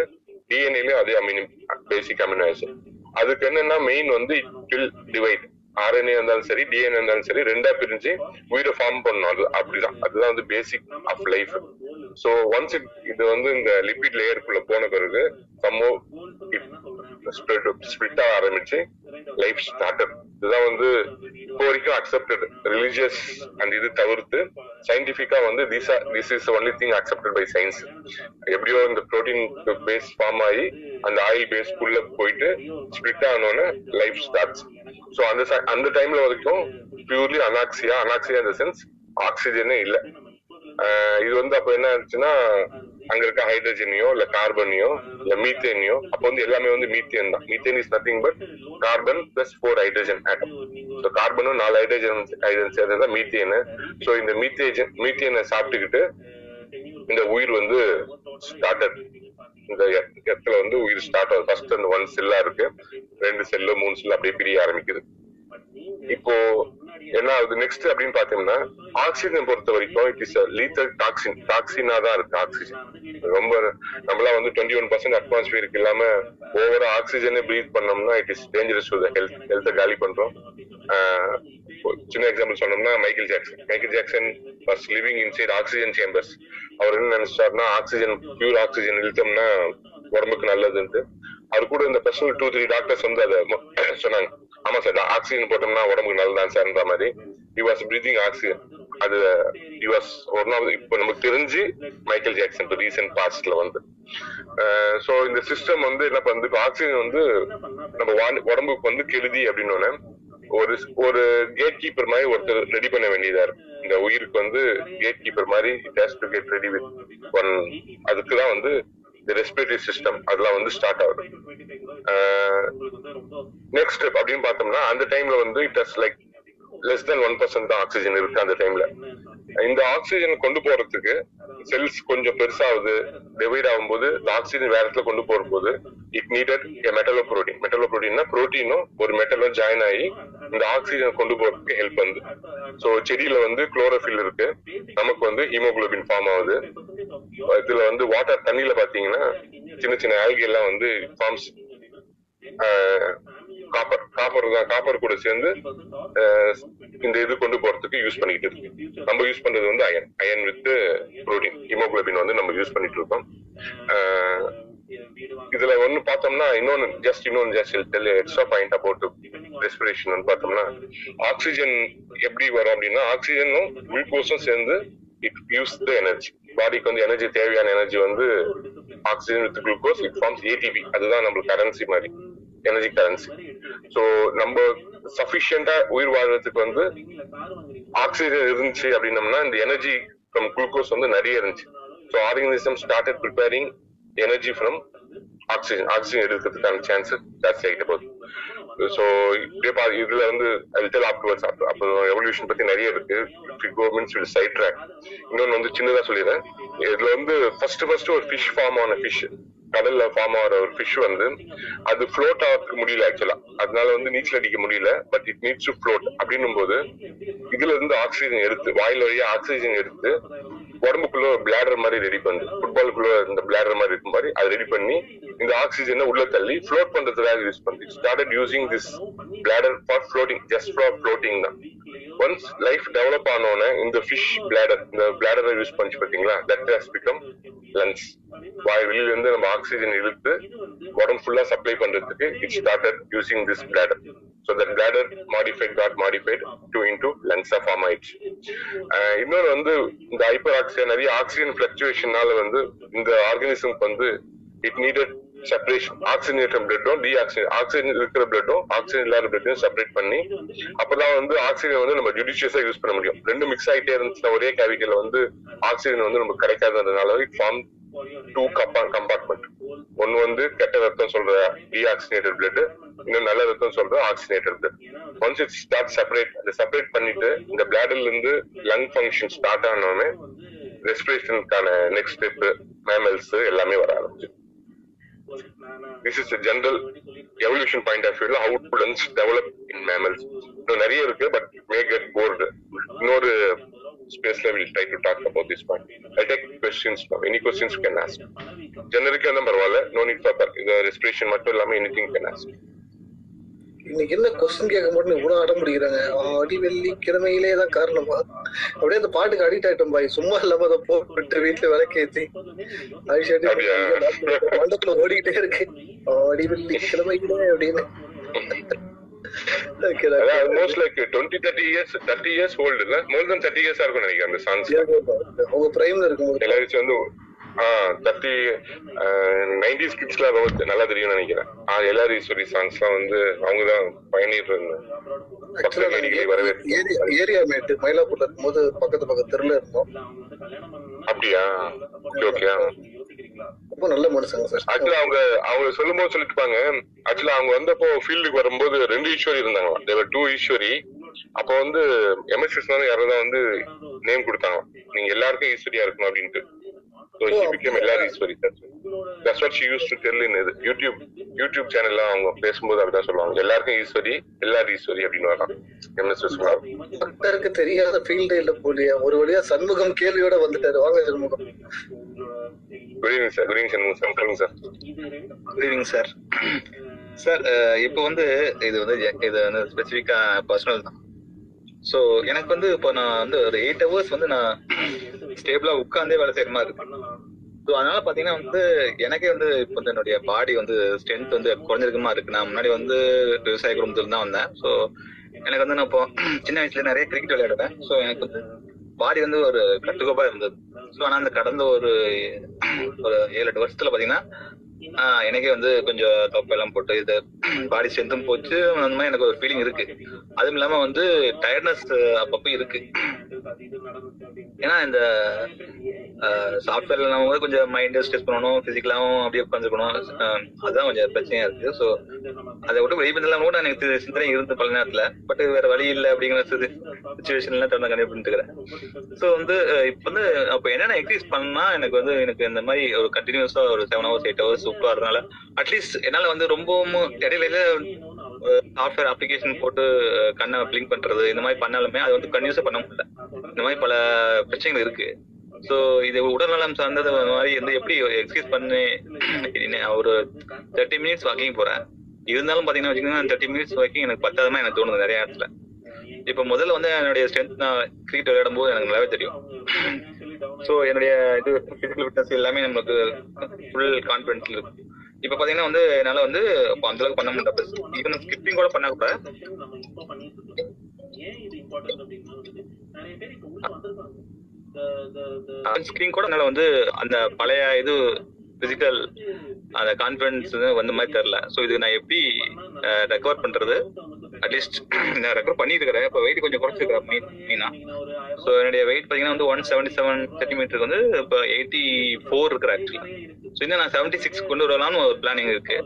டிஎன்ஏலயும் அதே அமினோ பேசிக் அமினோ ஆசிட் அதுக்கு என்னன்னா மெயின் வந்து இட் டிவைட் ஆர்என்ஏ இருந்தாலும் சரி டிஎன்ஏ இருந்தாலும் சரி ரெண்டா பிரிஞ்சு உயிரை ஃபார்ம் பண்ணும் அது அப்படிதான். அதுதான் வந்து basic of life so once இது வந்து இந்த லிபிட் லேயருக்குள்ள போன பிறகு சம்மோ ஸ்பிளிட் ஆக ஆரம்பிச்சு லைஃப் ஸ்டார்டர் இதுதான் வந்து இப்போ வரைக்கும் அக்செப்டட் ரிலீஜியஸ் அண்ட் இது தவிர்த்து சயின்டிபிக்கா வந்து this this is only thing accepted by science எப்படியோ இந்த புரோட்டீன் பேஸ் ஃபார்ம் ஆகி அந்த ஆயில் பேஸ் குள்ள போயிட்டு ஸ்பிளிட் ஆனோன்னு லைஃப் ஸ்டார்ட்ஸ் ஸோ அந்த அந்த டைம்ல வரைக்கும் பியூர்லி அனாக்சியா அனாக்சியா இந்த சென்ஸ் ஆக்சிஜனே இல்ல. இது வந்து அப்ப என்ன ஆச்சுன்னா அங்க இருக்க ஹைட்ரஜனையோ இல்ல கார்பனையோ இல்ல மீத்தேனையோ அப்ப வந்து எல்லாமே வந்து மீத்தேன் தான். Methane is nothing but carbon plus four hydrogen atom so கார்பனும் நாலு ஹைட்ரஜன் ஹைட்ரஜன் சேர்ந்தது தான் மீத்தேனு ஸோ இந்த மீத்தேஜன் மீத்தேனை சாப்பிட்டுக்கிட்டு இந்த உயிர் வந்து ஸ்டார்டட் இந்த இடத்துல வந்து உயிர் ஸ்டார்ட் ஆகுது. ஃபர்ஸ்ட் அந்த ஒன் செல்லா இருக்கு. ரெண்டு செல்லு மூணு செல்லு அப்படியே பிரிய ஆரம்பிக்குது. இப்போ என்ன ஆகுது நெக்ஸ்ட் அப்படின்னு பாத்தீங்கன்னா ஆக்சிஜன் பொறுத்த வரைக்கும் இட் இஸ் லீத்தல் டாக்ஸின் டாக்ஸினா தான் இருக்கு ஆக்சிஜன் ரொம்ப நம்மளாம் வந்து டுவெண்ட்டி ஒன் பர்சன்ட் அட்மாஸ்பியருக்கு இல்லாம ஓவரா ஆக்சிஜனே பிரீத் பண்ணோம்னா it is dangerous to health ஹெல்த்தை காலி பண்றோம். ஆஹ் சின்ன எக்ஸாம்பிள் சொன்னோம்னா Michael Jackson Michael Jackson first living inside oxygen chambers அவர் என்ன நினைச்சாருன்னா ஆக்சிஜன் பியூர் ஆக்சிஜன் இழுத்தோம்னா உடம்புக்கு நல்லதுன்ட்டு. அவர் கூட இந்த பர்சனல் டூ த்ரீ டாக்டர்ஸ் வந்து அதை (coughs) சொன்னாங்க. ஆமா சார் ஆக்சிஜன் போட்டோம்னா உடம்புக்கு நல்லதான் சார்ன்ற மாதிரி. He வாஸ் பிரீதிங் ஆக்சிஜன் அது he வாஸ் ஒன் இப்போ நமக்கு தெரிஞ்சு மைக்கேல் ஜாக்சன் இப்போ ரீசெண்ட் பாஸ்ட்ல வந்து. சோ இந்த சிஸ்டம் வந்து என்ன பண்ணுது? ஆக்சிஜன் வந்து நம்ம உடம்புக்கு வந்து கெடுதி அப்படின்னு ஒரு ஒரு கேட் கீப்பர் மாதிரி ஒருத்தர் ரெடி பண்ண வேண்டியதா இருக்கு. இந்த உயிருக்கு வந்து கேட் கீப்பர் மாதிரி it has to get ready with one அதுக்கு தான் வந்து இந்த ரெஸ்பிரேட்டரி சிஸ்டம் அதெல்லாம் வந்து ஸ்டார்ட் ஆகுது. நெக்ஸ்ட் ஸ்டெப் அப்படின்னு பார்த்தோம்னா அந்த டைம்ல வந்து it has like less then one percent தான் ஆக்சிஜன் இருக்கு அந்த டைம்ல இந்த ஆக்சிஜன் கொண்டு போறதுக்கு செல்ஸ் கொஞ்சம் பெருசாகுது. டிவைட் ஆகும்போது இந்த ஆக்சிஜன் வேற இடத்துல கொண்டு போற போது இட் நீடட் மெட்டலோ புரோட்டீன் மெட்டலோ புரோட்டீன்னா புரோட்டீனும் ஒரு மெட்டலும் ஜாயின் ஆகி இந்த ஆக்சிஜன் கொண்டு போறதுக்கு ஹெல்ப் பண்ணுது. ஸோ செடியில வந்து குளோரோஃபில் இருக்கு. நமக்கு வந்து ஹீமோகுளோபின் ஃபார்ம் ஆகுது. இதுல வந்து வாட்டர் தண்ணியில பாத்தீங்கன்னா சின்ன சின்ன ஆல்கி எல்லாம் வந்து ஃபார்ம்ஸ் காப்பர் காப்பர் தான் காப்பர் கூட சேர்ந்து இந்த இது கொண்டு போறதுக்கு யூஸ் பண்ணிக்கிட்டு இருக்கு நம்ம யூஸ் பண்றது வந்து iron iron with protein haemoglobin வந்து நம்ம யூஸ் பண்ணிட்டு இருக்கோம். இதுல ஒண்ணு பார்த்தோம்னா இன்னொன்னு ஜஸ்ட் இன்னொன்னு just extra point about respiration வந்து பார்த்தோம்னா ஆக்சிஜன் எப்படி வரும் அப்படின்னா ஆக்சிஜனும் குளுக்கோஸும் சேர்ந்து இட் யூஸ் த எனர்ஜி பாடிக்கு வந்து எனர்ஜி தேவையான எனர்ஜி வந்து oxygen with glucose it forms ATP அதுதான் நம்மளுக்கு கரன்சி மாதிரி. எனர்ஜி கரன்சி ஸோ நம்ம சஃபிஷியண்டா உயிர் வாழ்றதுக்கு வந்து ஆக்சிஜன் இருந்துச்சு அப்படின்னம்னா இந்த எனர்ஜி ஃப்ரம் குளுக்கோஸ் வந்து நிறைய இருந்துச்சு. So organism started preparing energy from oxygen oxygen எடுக்கிறதுக்கான சான்சஸ் ஜாஸ்தி ஆகிட்ட போகுது ஸோ இப்படியே பா இதுல வந்து டெல் ஆஃப்டர்வர்ட்ஸ் அப்புறம் எவல்யூஷன் பத்தி நிறைய இருக்கு. கவர்மெண்ட் வில் சைட் ட்ராக் இன்னொன்னு வந்து சின்னதா சொல்லிடுறேன். இதுல வந்து ஃபர்ஸ்ட் ஃபர்ஸ்ட் ஒரு ஃபிஷ் ஃபார்ம் ஆன ஃபிஷ் கடல்ல ஃபார்ம் ஆகிற ஒரு ஃபிஷ் வந்து அது ஃப்ளோட் ஆகிறதுக்கு முடியல ஆக்சுவலா அதனால வந்து நீச்சல் அடிக்க முடியல but it needs to float அப்படின்னும் போது இதுல இருந்து ஆக்சிஜன் எடுத்து வாயில் வழியா ஆக்சிஜன் எடுத்து உடம்புக்குள்ள ஒரு பிளாடர் மாதிரி ரெடி பண்ணு. ஃபுட்பாலுக்குள்ள இந்த பிளாடர் மாதிரி இருக்கும் மாதிரி அதை ரெடி பண்ணி இந்த ஆக்சிஜனை உள்ள தள்ளி ஃப்ளோட் பண்றதுக்காக யூஸ் பண்ணி. Started using this bladder for floating just for floating தான். ஒன்ஸ் லைஃப் டெவலப் ஆனோடனே இந்த ஃபிஷ் பிளாடர் இந்த பிளாடரை யூஸ் பண்ணி பாத்தீங்களா? தட் ஹாஸ் பிகம் லங்ஸ் வாய் வெளியில இருந்து நம்ம ஆக்சிஜன் இழுத்து உடம்பு ஃபுல்லா சப்ளை பண்றதுக்கு it started using this bladder so that bladder modified got modified to into லங்ஸா form ஆயிடுச்சு இன்னொரு வந்து இந்த ஹைப்பர் ஆக்சிஜன் நிறைய ஆக்சிஜன் பிளக்சுவேஷனால வந்து இந்த ஆர்கனிசம்க்கு வந்து இட் நீடட் செப்பரேஷன் ஆக்சிஜனேட்டர் பிளட்டும் டி ஆக்சிஜன் ஆக்சிஜன் இருக்கிற பிளட்டும் ஆக்சிஜன் இல்லாத பிளட்டையும் செப்பரேட் பண்ணி அப்பதான் வந்து ஆக்சிஜன் வந்து நம்ம ஜுடிஷியஸா யூஸ் பண்ண முடியும். ரெண்டு மிக்ஸ் ஆகிட்டே இருந்துச்சுன்னா ஒரே கேவிட்டியில வந்து ஆக்சிஜன் வந்து நமக்கு கிடைக்காததுனால இட் ஃபார்ம் டூ கப்பா கம்பார்ட்மெண்ட் ஒன்னு வந்து கெட்ட ரத்தம் சொல்ற டீஆக்சினேட்டட் பிளட் இன்னும் நல்ல ரத்தம் சொல்ற oxygenated blood once it start separate அந்த செப்பரேட் பண்ணிட்டு இந்த பிளாடர்ல இருந்து லங் ஃபங்க்ஷன் ஸ்டார்ட் ஆனோடனே ரெஸ்பிரேஷனுக்கான நெக்ஸ்ட் ஸ்டெப் மேமல்ஸ் எல்லாமே வர ஆரம்பிச்சு this is general evolution point of வியூல how to develop in mammals இன்னும் நிறைய இருக்கு பட் மே கெட் போர்டு இன்னொரு ஸ்பேஸ்ல will try to talk about this point I take questions any questions can ask ஜெனரிக்கா இருந்தா பரவாயில்ல. நோ நீட் ஃபார் இந்த ரெஸ்பிரேஷன் மட்டும் இல்லாம எனி திங் கேன் ஆஸ்க் இன்னைக்கு என்ன கொஸ்டின் கேட்க மட்டும் இவ்வளவு அடம் பிடிக்கிறாங்க. அடி வெள்ளி கிழமையிலே தான் காரணமா? அப்படியே அந்த பாட்டுக்கு அடிக்ட் ஆயிட்டோம் பாய். சும்மா இல்லாம அதை போட்டு வீட்டுல விளக்கேத்தி அப்படியா? (laughs) மண்டத்துல ஓடிக்கிட்டே இருக்கு. அடி வெள்ளி கிழமையிலே அப்படின்னு. இயர்ஸ் இருக்கும் அவங்க பிரைம்ல இருக்கும்போது. எல்லாரும் வந்து தேர்ட்டி நைன்டிஸ் கிட்ஸ்லாம் ரொம்ப நல்லா தெரியும்னு நினைக்கிறேன். ஆ எல்லாரும் ஈஸ்வரி சாங்ஸ்லாம் வந்து அவங்க தான் பயணிட்டு வரவேற்பு ஏரியா மேட்டு மயிலாப்பூர்ல இருக்கும்போது பக்கத்து பக்கத்து தெருல இருந்தோம். அப்படியா? Okay okay. ரொம்ப நல்ல மனுஷங்க சார். ஆக்சுவலா அவங்க அவங்க சொல்லும் போது சொல்லிட்டுப்பாங்க. ஆக்சுவலா அவங்க வந்தப்போ ஃபீல்டுக்கு வரும்போது ரெண்டு ஈஸ்வரி இருந்தாங்க தேவர் டூ ஈஸ்வரி. அப்போ வந்து எம்எஸ் யாரோ தான் வந்து நேம் கொடுத்தாங்க நீங்க எல்லாருக்கும் ஈஸ்வரியா இருக்கணும் அப்படின்ட்டு. ஸோ ஷி பிகேம் எல்லாரும் Eswari that's what she used to tell in இது யூடியூப் யூடியூப் சேனல்ல அவங்க பேசும்போது அப்படிதான் சொல்லுவாங்க. எல்லாருக்கும் ஈஸ்வரி எல்லாரும் ஈஸ்வரி அப்படின்னு வராங்க எம்எஸ் விஸ்வநாத் டாக்டருக்கு தெரியாத ஃபீல்டே இல்ல போலியா. ஒரு வழியா சண்முகம் கேள்வியோட வந்துட்டாரு. வாங்க Shanmugam. Good evening sir good evening Shanmugam sir சொல்லுங்க sir good evening sir sir இப்போ வந்து இது வந்து இது வந்து ஸ்பெசிஃபிக்கா பர்சனல் தான். ஸோ எனக்கு வந்து இப்போ நான் வந்து ஒரு எயிட் ஹவர்ஸ் வந்து நான் ஸ்டேபிளா உட்காந்தே வேலை செய்யற மாதிரி இருக்கு. ஸோ அதனால பாத்தீங்கன்னா வந்து எனக்கே வந்து இப்போ வந்து என்னுடைய பாடி வந்து ஸ்ட்ரென்த் வந்து குறைஞ்சிருக்குமா இருக்கு. நான் முன்னாடி வந்து விவசாய குடும்பத்துல தான் வந்தேன். ஸோ எனக்கு வந்து நான் இப்போ (clears throat) சின்ன வயசுல நிறைய கிரிக்கெட் விளையாடுவேன். ஸோ எனக்கு வந்து பாடி வந்து ஒரு கட்டுக்கோப்பா இருந்தது. ஸோ ஆனா அந்த கடந்த ஒரு (clears throat) ஒரு ஏழு எட்டு வருஷத்துல பாத்தீங்கன்னா எனக்கே வந்து கொஞ்சம் தொப்பெல்லாம் போட்டு இது பாடி ஸ்ட்ரென்த்தும் போச்சு அந்த மாதிரி எனக்கு ஒரு ஃபீலிங் இருக்கு. அதுவும் இல்லாம வந்து டயர்ட்னஸ் அப்பப்போ இருக்கு. ஏன்னா இந்த சாஃப்ட்வேர்ல நம்ம வந்து கொஞ்சம் மைண்ட் ஸ்ட்ரெஸ் பண்ணணும் பிசிக்கலாவும் அப்படியே உட்காந்துக்கணும் அதுதான் கொஞ்சம் பிரச்சனையா இருக்கு. ஸோ அதை விட்டு வெளியே பண்ணலாம் கூட எனக்கு சிந்தனை இருந்து பல நேரத்துல. பட் வேற வழி இல்லை அப்படிங்கிற சுச்சுவேஷன்ல தொடர்ந்து கண்டிப்பா பண்ணிட்டுக்கிறேன் ஸோ வந்து இப்ப வந்து அப்போ என்னென்ன எக்ஸசைஸ் பண்ணா எனக்கு வந்து எனக்கு இந்த மாதிரி ஒரு கண்டினியூஸா ஒரு செவன் ஹவர்ஸ் எயிட் ஹவர்ஸ் உட்காரனால அட்லீஸ்ட் என்னால வந்து ரொம்பவும் இடையில சாஃப்ட்வேர் அப்ளிகேஷன் போட்டு கண்ணை பிளிங்க் பண்றது இந்த மாதிரி பண்ணாலுமே அது வந்து கன்யூஸா பண்ண முடியல. இந்த மாதிரி பல பிரச்சனைகள் இருக்கு. ஸோ இது உடல்நலம் சார்ந்தது மாதிரி வந்து எப்படி எக்ஸசைஸ் பண்ணி ஒரு தேர்ட்டி மினிட்ஸ் வாக்கிங் போறேன். இருந்தாலும் பாத்தீங்கன்னா வச்சுக்கோங்க தேர்ட்டி மினிட்ஸ் வாக்கிங் எனக்கு பத்தாதமா எனக்கு தோணுது நிறைய இடத்துல இப்ப முதல்ல வந்து என்னுடைய ஸ்ட்ரென்த் நான் கிரிக்கெட் விளையாடும் போது எனக்கு நல்லாவே தெரியும். ஸோ என்னுடைய இது பிசிக்கல் ஃபிட்னஸ் எல்லாமே நமக்கு ஃபுல் கான்பிடன்ஸ்ல இருக்கு. இப்ப பாத்தீங்கன்னா வந்து என்னால வந்து அந்த அளவுக்கு பண்ண முடியல. ஈவன் ஸ்கிப்பிங் கூட பண்ணா கூட. ஸ்கிரீன் கூட என்னால வந்து அந்த பழைய இது பிசிக்கல் அந்த கான்பிடன்ஸ் வந்த மாதிரி தெரில ஸோ இது நான் எப்படி ரெக்கவர் பண்றது? அட்லீஸ்ட் (clears throat) நான் ரெக்கவர் பண்ணியிருக்கிறேன். இப்போ வெயிட் கொஞ்சம் குறைச்சிருக்கிறேன் மீனா ஸோ என்னுடைய வெயிட் பார்த்தீங்கன்னா வந்து ஒன் செவன்டி செவன் சென்டிமீட்டருக்கு வந்து இப்போ எயிட்டி ஃபோர் இருக்கிற ஆக்சுவலி ஸோ இன்னும் நான் செவன்டி சிக்ஸ் கொண்டு வரலாம்னு ஒரு பிளானிங் இருக்கு.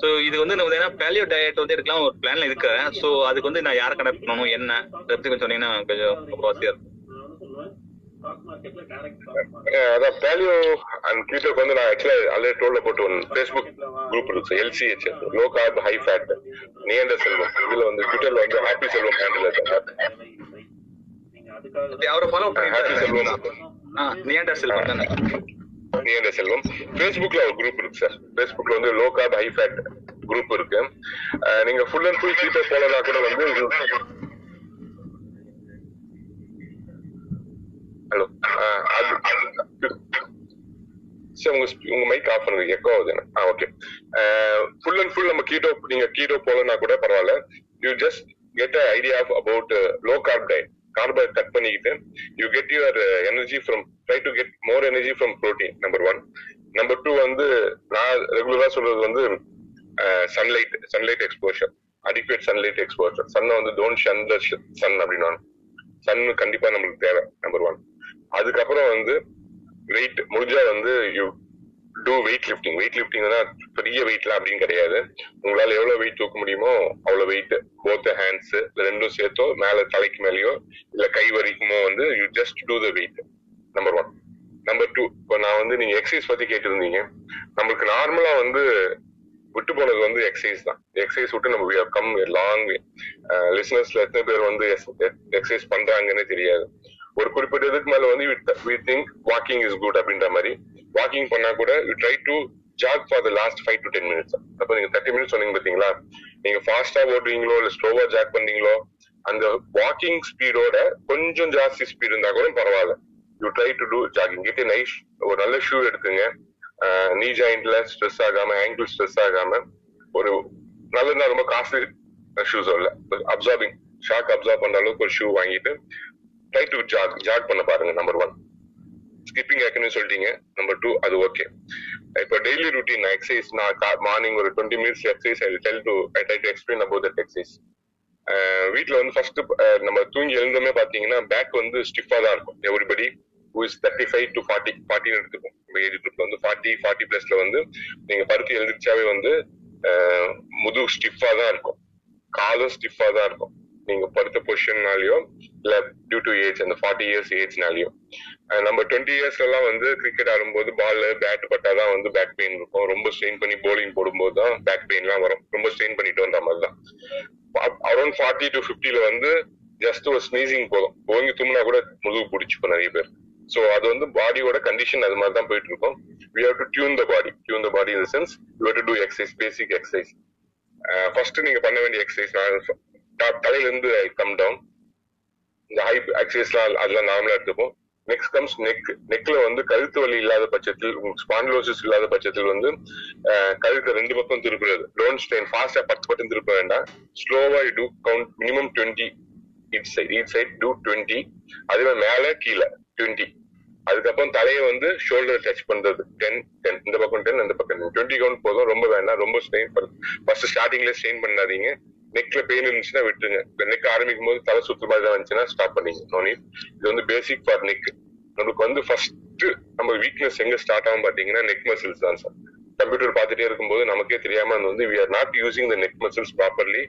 ஸோ இது வந்து நம்ம பார்த்தீங்கன்னா பேலியோ டயட் வந்து எடுக்கலாம் ஒரு பிளான்ல இருக்கிறேன். ஸோ அதுக்கு வந்து நான் யாரை கனெக்ட் பண்ணணும் என்ன அதை கொஞ்சம் சொன்னீங்கன்னா கொஞ்சம் இருக்கும். அதான் பேலியோ அண்ட் கீட்டோக்கு வந்து நான் ஆக்சுவலா ஆல்ரெடி டோல்ல போட்டு ஒன் ஃபேஸ்புக் குரூப் இருக்கு LCH low carb high fat Neander Selvam? இதுல வந்து ட்விட்டர்ல வந்து ஹாப்பி செல்வம் ஹேண்டில் இருக்காங்க. Okay, அவரை ஃபாலோ ஹாப்பி செல்வம். ஆ நியாண்டர் செல்வம்? தானே செல்வம்? ஃபேஸ்புக்ல ஒரு குரூப் இருக்கு சார் ஃபேஸ்புக்ல வந்து low carb high fat group இருக்கு. நீங்க ஃபுல் அண்ட் ஃபுல் கீட்டோ போலனா கூட வந்து ஹலோ சரி உங்க உங்க மைக் ஆஃப் பண்ணுங்க எக்கோ ஆகுது ஆ ஓகே ஃபுல் அண்ட் ஃபுல் நம்ம கீட்டோ நீங்க கீட்டோ போலன்னா கூட பரவாயில்ல. You just get a idea of about low carb diet கார்பை cut பண்ணிக்கிட்டு you get your energy from try to get more energy from protein number one number two வந்து நான் ரெகுலரா சொல்றது வந்து sunlight sunlight exposure adequate sunlight exposure sun வந்து டோன்ட் ஷன் த சன் அப்படின்னு சன் கண்டிப்பா நம்மளுக்கு தேவை நம்பர் ஒன் அதுக்கப்புறம் வந்து வெயிட் முடிஞ்சா வந்து you do weight lifting weight lifting பெரிய வெயிட்லாம் அப்படின்னு கிடையாது. உங்களால எவ்வளவு வெயிட் தூக்க முடியுமோ அவ்வளவு வெயிட் போத்த ஹேண்ட்ஸ் ரெண்டும் சேர்த்தோ மேல தலைக்கு மேலேயோ இல்ல கை வரைக்குமோ வந்து you just do the weight number one number two இப்போ நான் வந்து நீங்க எக்ஸசைஸ் பத்தி கேட்டிருந்தீங்க. நம்மளுக்கு நார்மலா வந்து விட்டு போனது வந்து எக்ஸசைஸ் தான். எக்ஸசைஸ் விட்டு நம்ம கம் லாங் லிசனர்ஸ்ல எத்தனை பேர் வந்து எக்ஸசைஸ் பண்றாங்கன்னு தெரியாது. ஒரு குறிப்பிட்ட இதுக்கு மேல வந்து we think walking is good அப்படின்ற மாதிரி. வாக்கிங் பண்ணா கூட you try to jog for the last five to ten minutes அப்போ நீங்க தேர்ட்டி மினிட்ஸ் சொன்னீங்க பாத்தீங்களா? நீங்க ஃபாஸ்டா ஓடுறீங்களோ இல்ல ஸ்லோவா ஜாக் பண்றீங்களோ அந்த வாக்கிங் ஸ்பீடோட கொஞ்சம் ஜாஸ்தி ஸ்பீட் இருந்தா கூட பரவாயில்ல. You try to do jogging கிட்டே நைஸ் ஒரு நல்ல ஷூ எடுத்துங்க. நீ ஜாயிண்ட்ல ஸ்ட்ரெஸ் ஆகாம ஆங்கிள் ஸ்ட்ரெஸ் ஆகாம ஒரு நல்ல ரொம்ப காஸ்ட்லி ஷூஸ் இல்ல. அப்சார்பிங் ஷாக் அப்சார்ப் பண்ற அளவுக்கு ஒரு ஷூ வாங்கிட்டு ட்ரை டு ஜாக் ஜாக் பண்ண பாருங்க நம்பர் ஒன் ஸ்கிப்பிங் ஏற்கனவே சொல்லிட்டீங்க நம்பர் டூ அது ஓகே இப்போ டெய்லி ரூட்டீன் எக்ஸசைஸ் நான் மார்னிங் ஒரு twenty minutes exercise I tell to I try to explain about that exercise வீட்டில் வந்து ஃபர்ஸ்ட் நம்ம தூங்கி எழுந்தோமே பார்த்தீங்கன்னா பேக் வந்து ஸ்டிஃபாக தான் இருக்கும். Everybody who is thirty five to forty ஃபார்ட்டின்னு எடுத்துக்கும் நம்ம ஏஜ் குரூப்ல வந்து ஃபார்ட்டி ஃபார்ட்டி பிளஸ்ல வந்து நீங்கள் பருத்தி எழுந்திரிச்சாவே வந்து முதுகு ஸ்டிஃபாக தான் இருக்கும். காலும் ஸ்டிஃபாக தான் இருக்கும். நீங்க படுத்த பொசிஷன்னாலயோ இல்ல டியூ டு ஏஜ் அந்த ஃபார்ட்டி இயர்ஸ் ஏஜ்னாலயோ நம்ம டுவெண்ட்டி இயர்ஸ் எல்லாம் வந்து கிரிக்கெட் ஆடும்போது பால் பேட் பட்டாதான் வந்து பேக் பெயின் இருக்கும். ரொம்ப ஸ்ட்ரெயின் பண்ணி போலிங் போடும்போது தான் பேக் பெயின் எல்லாம் வரும். ரொம்ப ஸ்ட்ரெயின் பண்ணிட்டு வந்த மாதிரி தான் அரௌண்ட் ஃபார்ட்டி டு ஃபிஃப்டில வந்து ஜஸ்ட் ஒரு ஸ்னீசிங் போதும். ஓங்கி தும்னா கூட முதுகு பிடிச்சிப்போம் நிறைய பேர். சோ அது வந்து பாடியோட கண்டிஷன் அது மாதிரி தான் போயிட்டு இருக்கும் we have to tune the body tune the body in sense you to do exercise basic exercise first நீங்க பண்ண வேண்டிய எக்ஸசைஸ் நான் தலையிலிருந்து ஐ கம் டவுன் இந்த ஹை எக்ஸசைஸ்லாம் அதெல்லாம் நார்மலா எடுத்துப்போம். நெக்ஸ்ட் கம்ஸ் நெக் நெக்ல வந்து கழுத்து வலி இல்லாத பட்சத்தில் ஸ்பாண்டிலோசிஸ் இல்லாத பட்சத்தில் வந்து கழுத்து ரெண்டு பக்கம் திருப்புறது. டோன்ட் ஸ்டெயின் ஃபாஸ்டா பத்து பட்டம் திருப்ப வேண்டாம். ஸ்லோவா do count minimum twenty it side it side to twenty அதே மாதிரி மேல கீழே டுவெண்ட்டி அதுக்கப்புறம் தலையை வந்து ஷோல்டர் டச் பண்றது. டென் டென் இந்த பக்கம் டென் அந்த பக்கம் டுவெண்ட்டி கவுண்ட் போதும். ரொம்ப வேண்டாம். ரொம்ப ஸ்ட்ரெயின் ஃபர்ஸ்ட் ஸ்டார்டிங்ல ஸ்ட்ரெயின் பண்ணாதீங்க. நெக்ல பெயின் இருந்துச்சுன்னா விட்டுருங்க. நெக் ஆரம்பிக்கும் போது தலை சுத்து மாதிரி தான் இருந்துச்சுன்னா ஸ்டாப் பண்ணிங்க. நோ நீட் இது வந்து பேசிக் ஃபார் நெக் நம்மளுக்கு வந்து ஃபர்ஸ்ட் நம்ம வீக்னஸ் எங்க ஸ்டார்ட் ஆகும் பாத்தீங்கன்னா நெக் மசில்ஸ் தான் சார் கம்ப்யூட்டர் பார்த்துட்டே இருக்கும்போது நமக்கே தெரியாம அது வந்து we are not using the neck muscles properly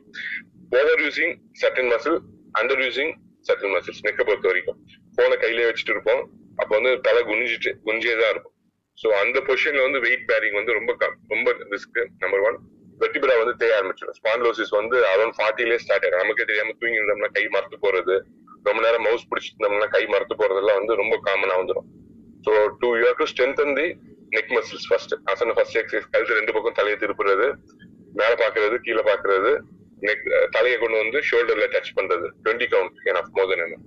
over using certain muscle under using certain muscles நெக்கை பொறுத்த வரைக்கும். போனை கையிலே வச்சுட்டு இருப்போம். அப்போ வந்து தலை குனிஞ்சிட்டு குனிஞ்சே தான் இருக்கும். சோ அந்த பொசிஷன்ல வந்து வெயிட் பேரிங் வந்து ரொம்ப ரொம்ப ரிஸ்க் நம்பர் ஒன் வெட்டிபிரா வந்து தேய ஆரம்பிச்சிடும் ஸ்பான்லோசிஸ் வந்து அரௌண்ட் ஃபார்ட்டிலே ஸ்டார்ட் ஆகும் நமக்கே தெரியாம தூங்கி இருந்தோம்னா கை மறத்து போறது ரொம்ப நேரம் மவுஸ் பிடிச்சிருந்தோம்னா கை மறத்து போறதெல்லாம் வந்து ரொம்ப காமனா வந்துடும் so do you to strengthen the neck muscles first நான் ஃபர்ஸ்ட் எக்ஸசைஸ் கழுத்து ரெண்டு பக்கம் தலையை திருப்புறது மேல பாக்குறது கீழே பாக்குறது நெக் தலையை கொண்டு வந்து ஷோல்டர்ல டச் பண்றது. Twenty count enough more then என்ன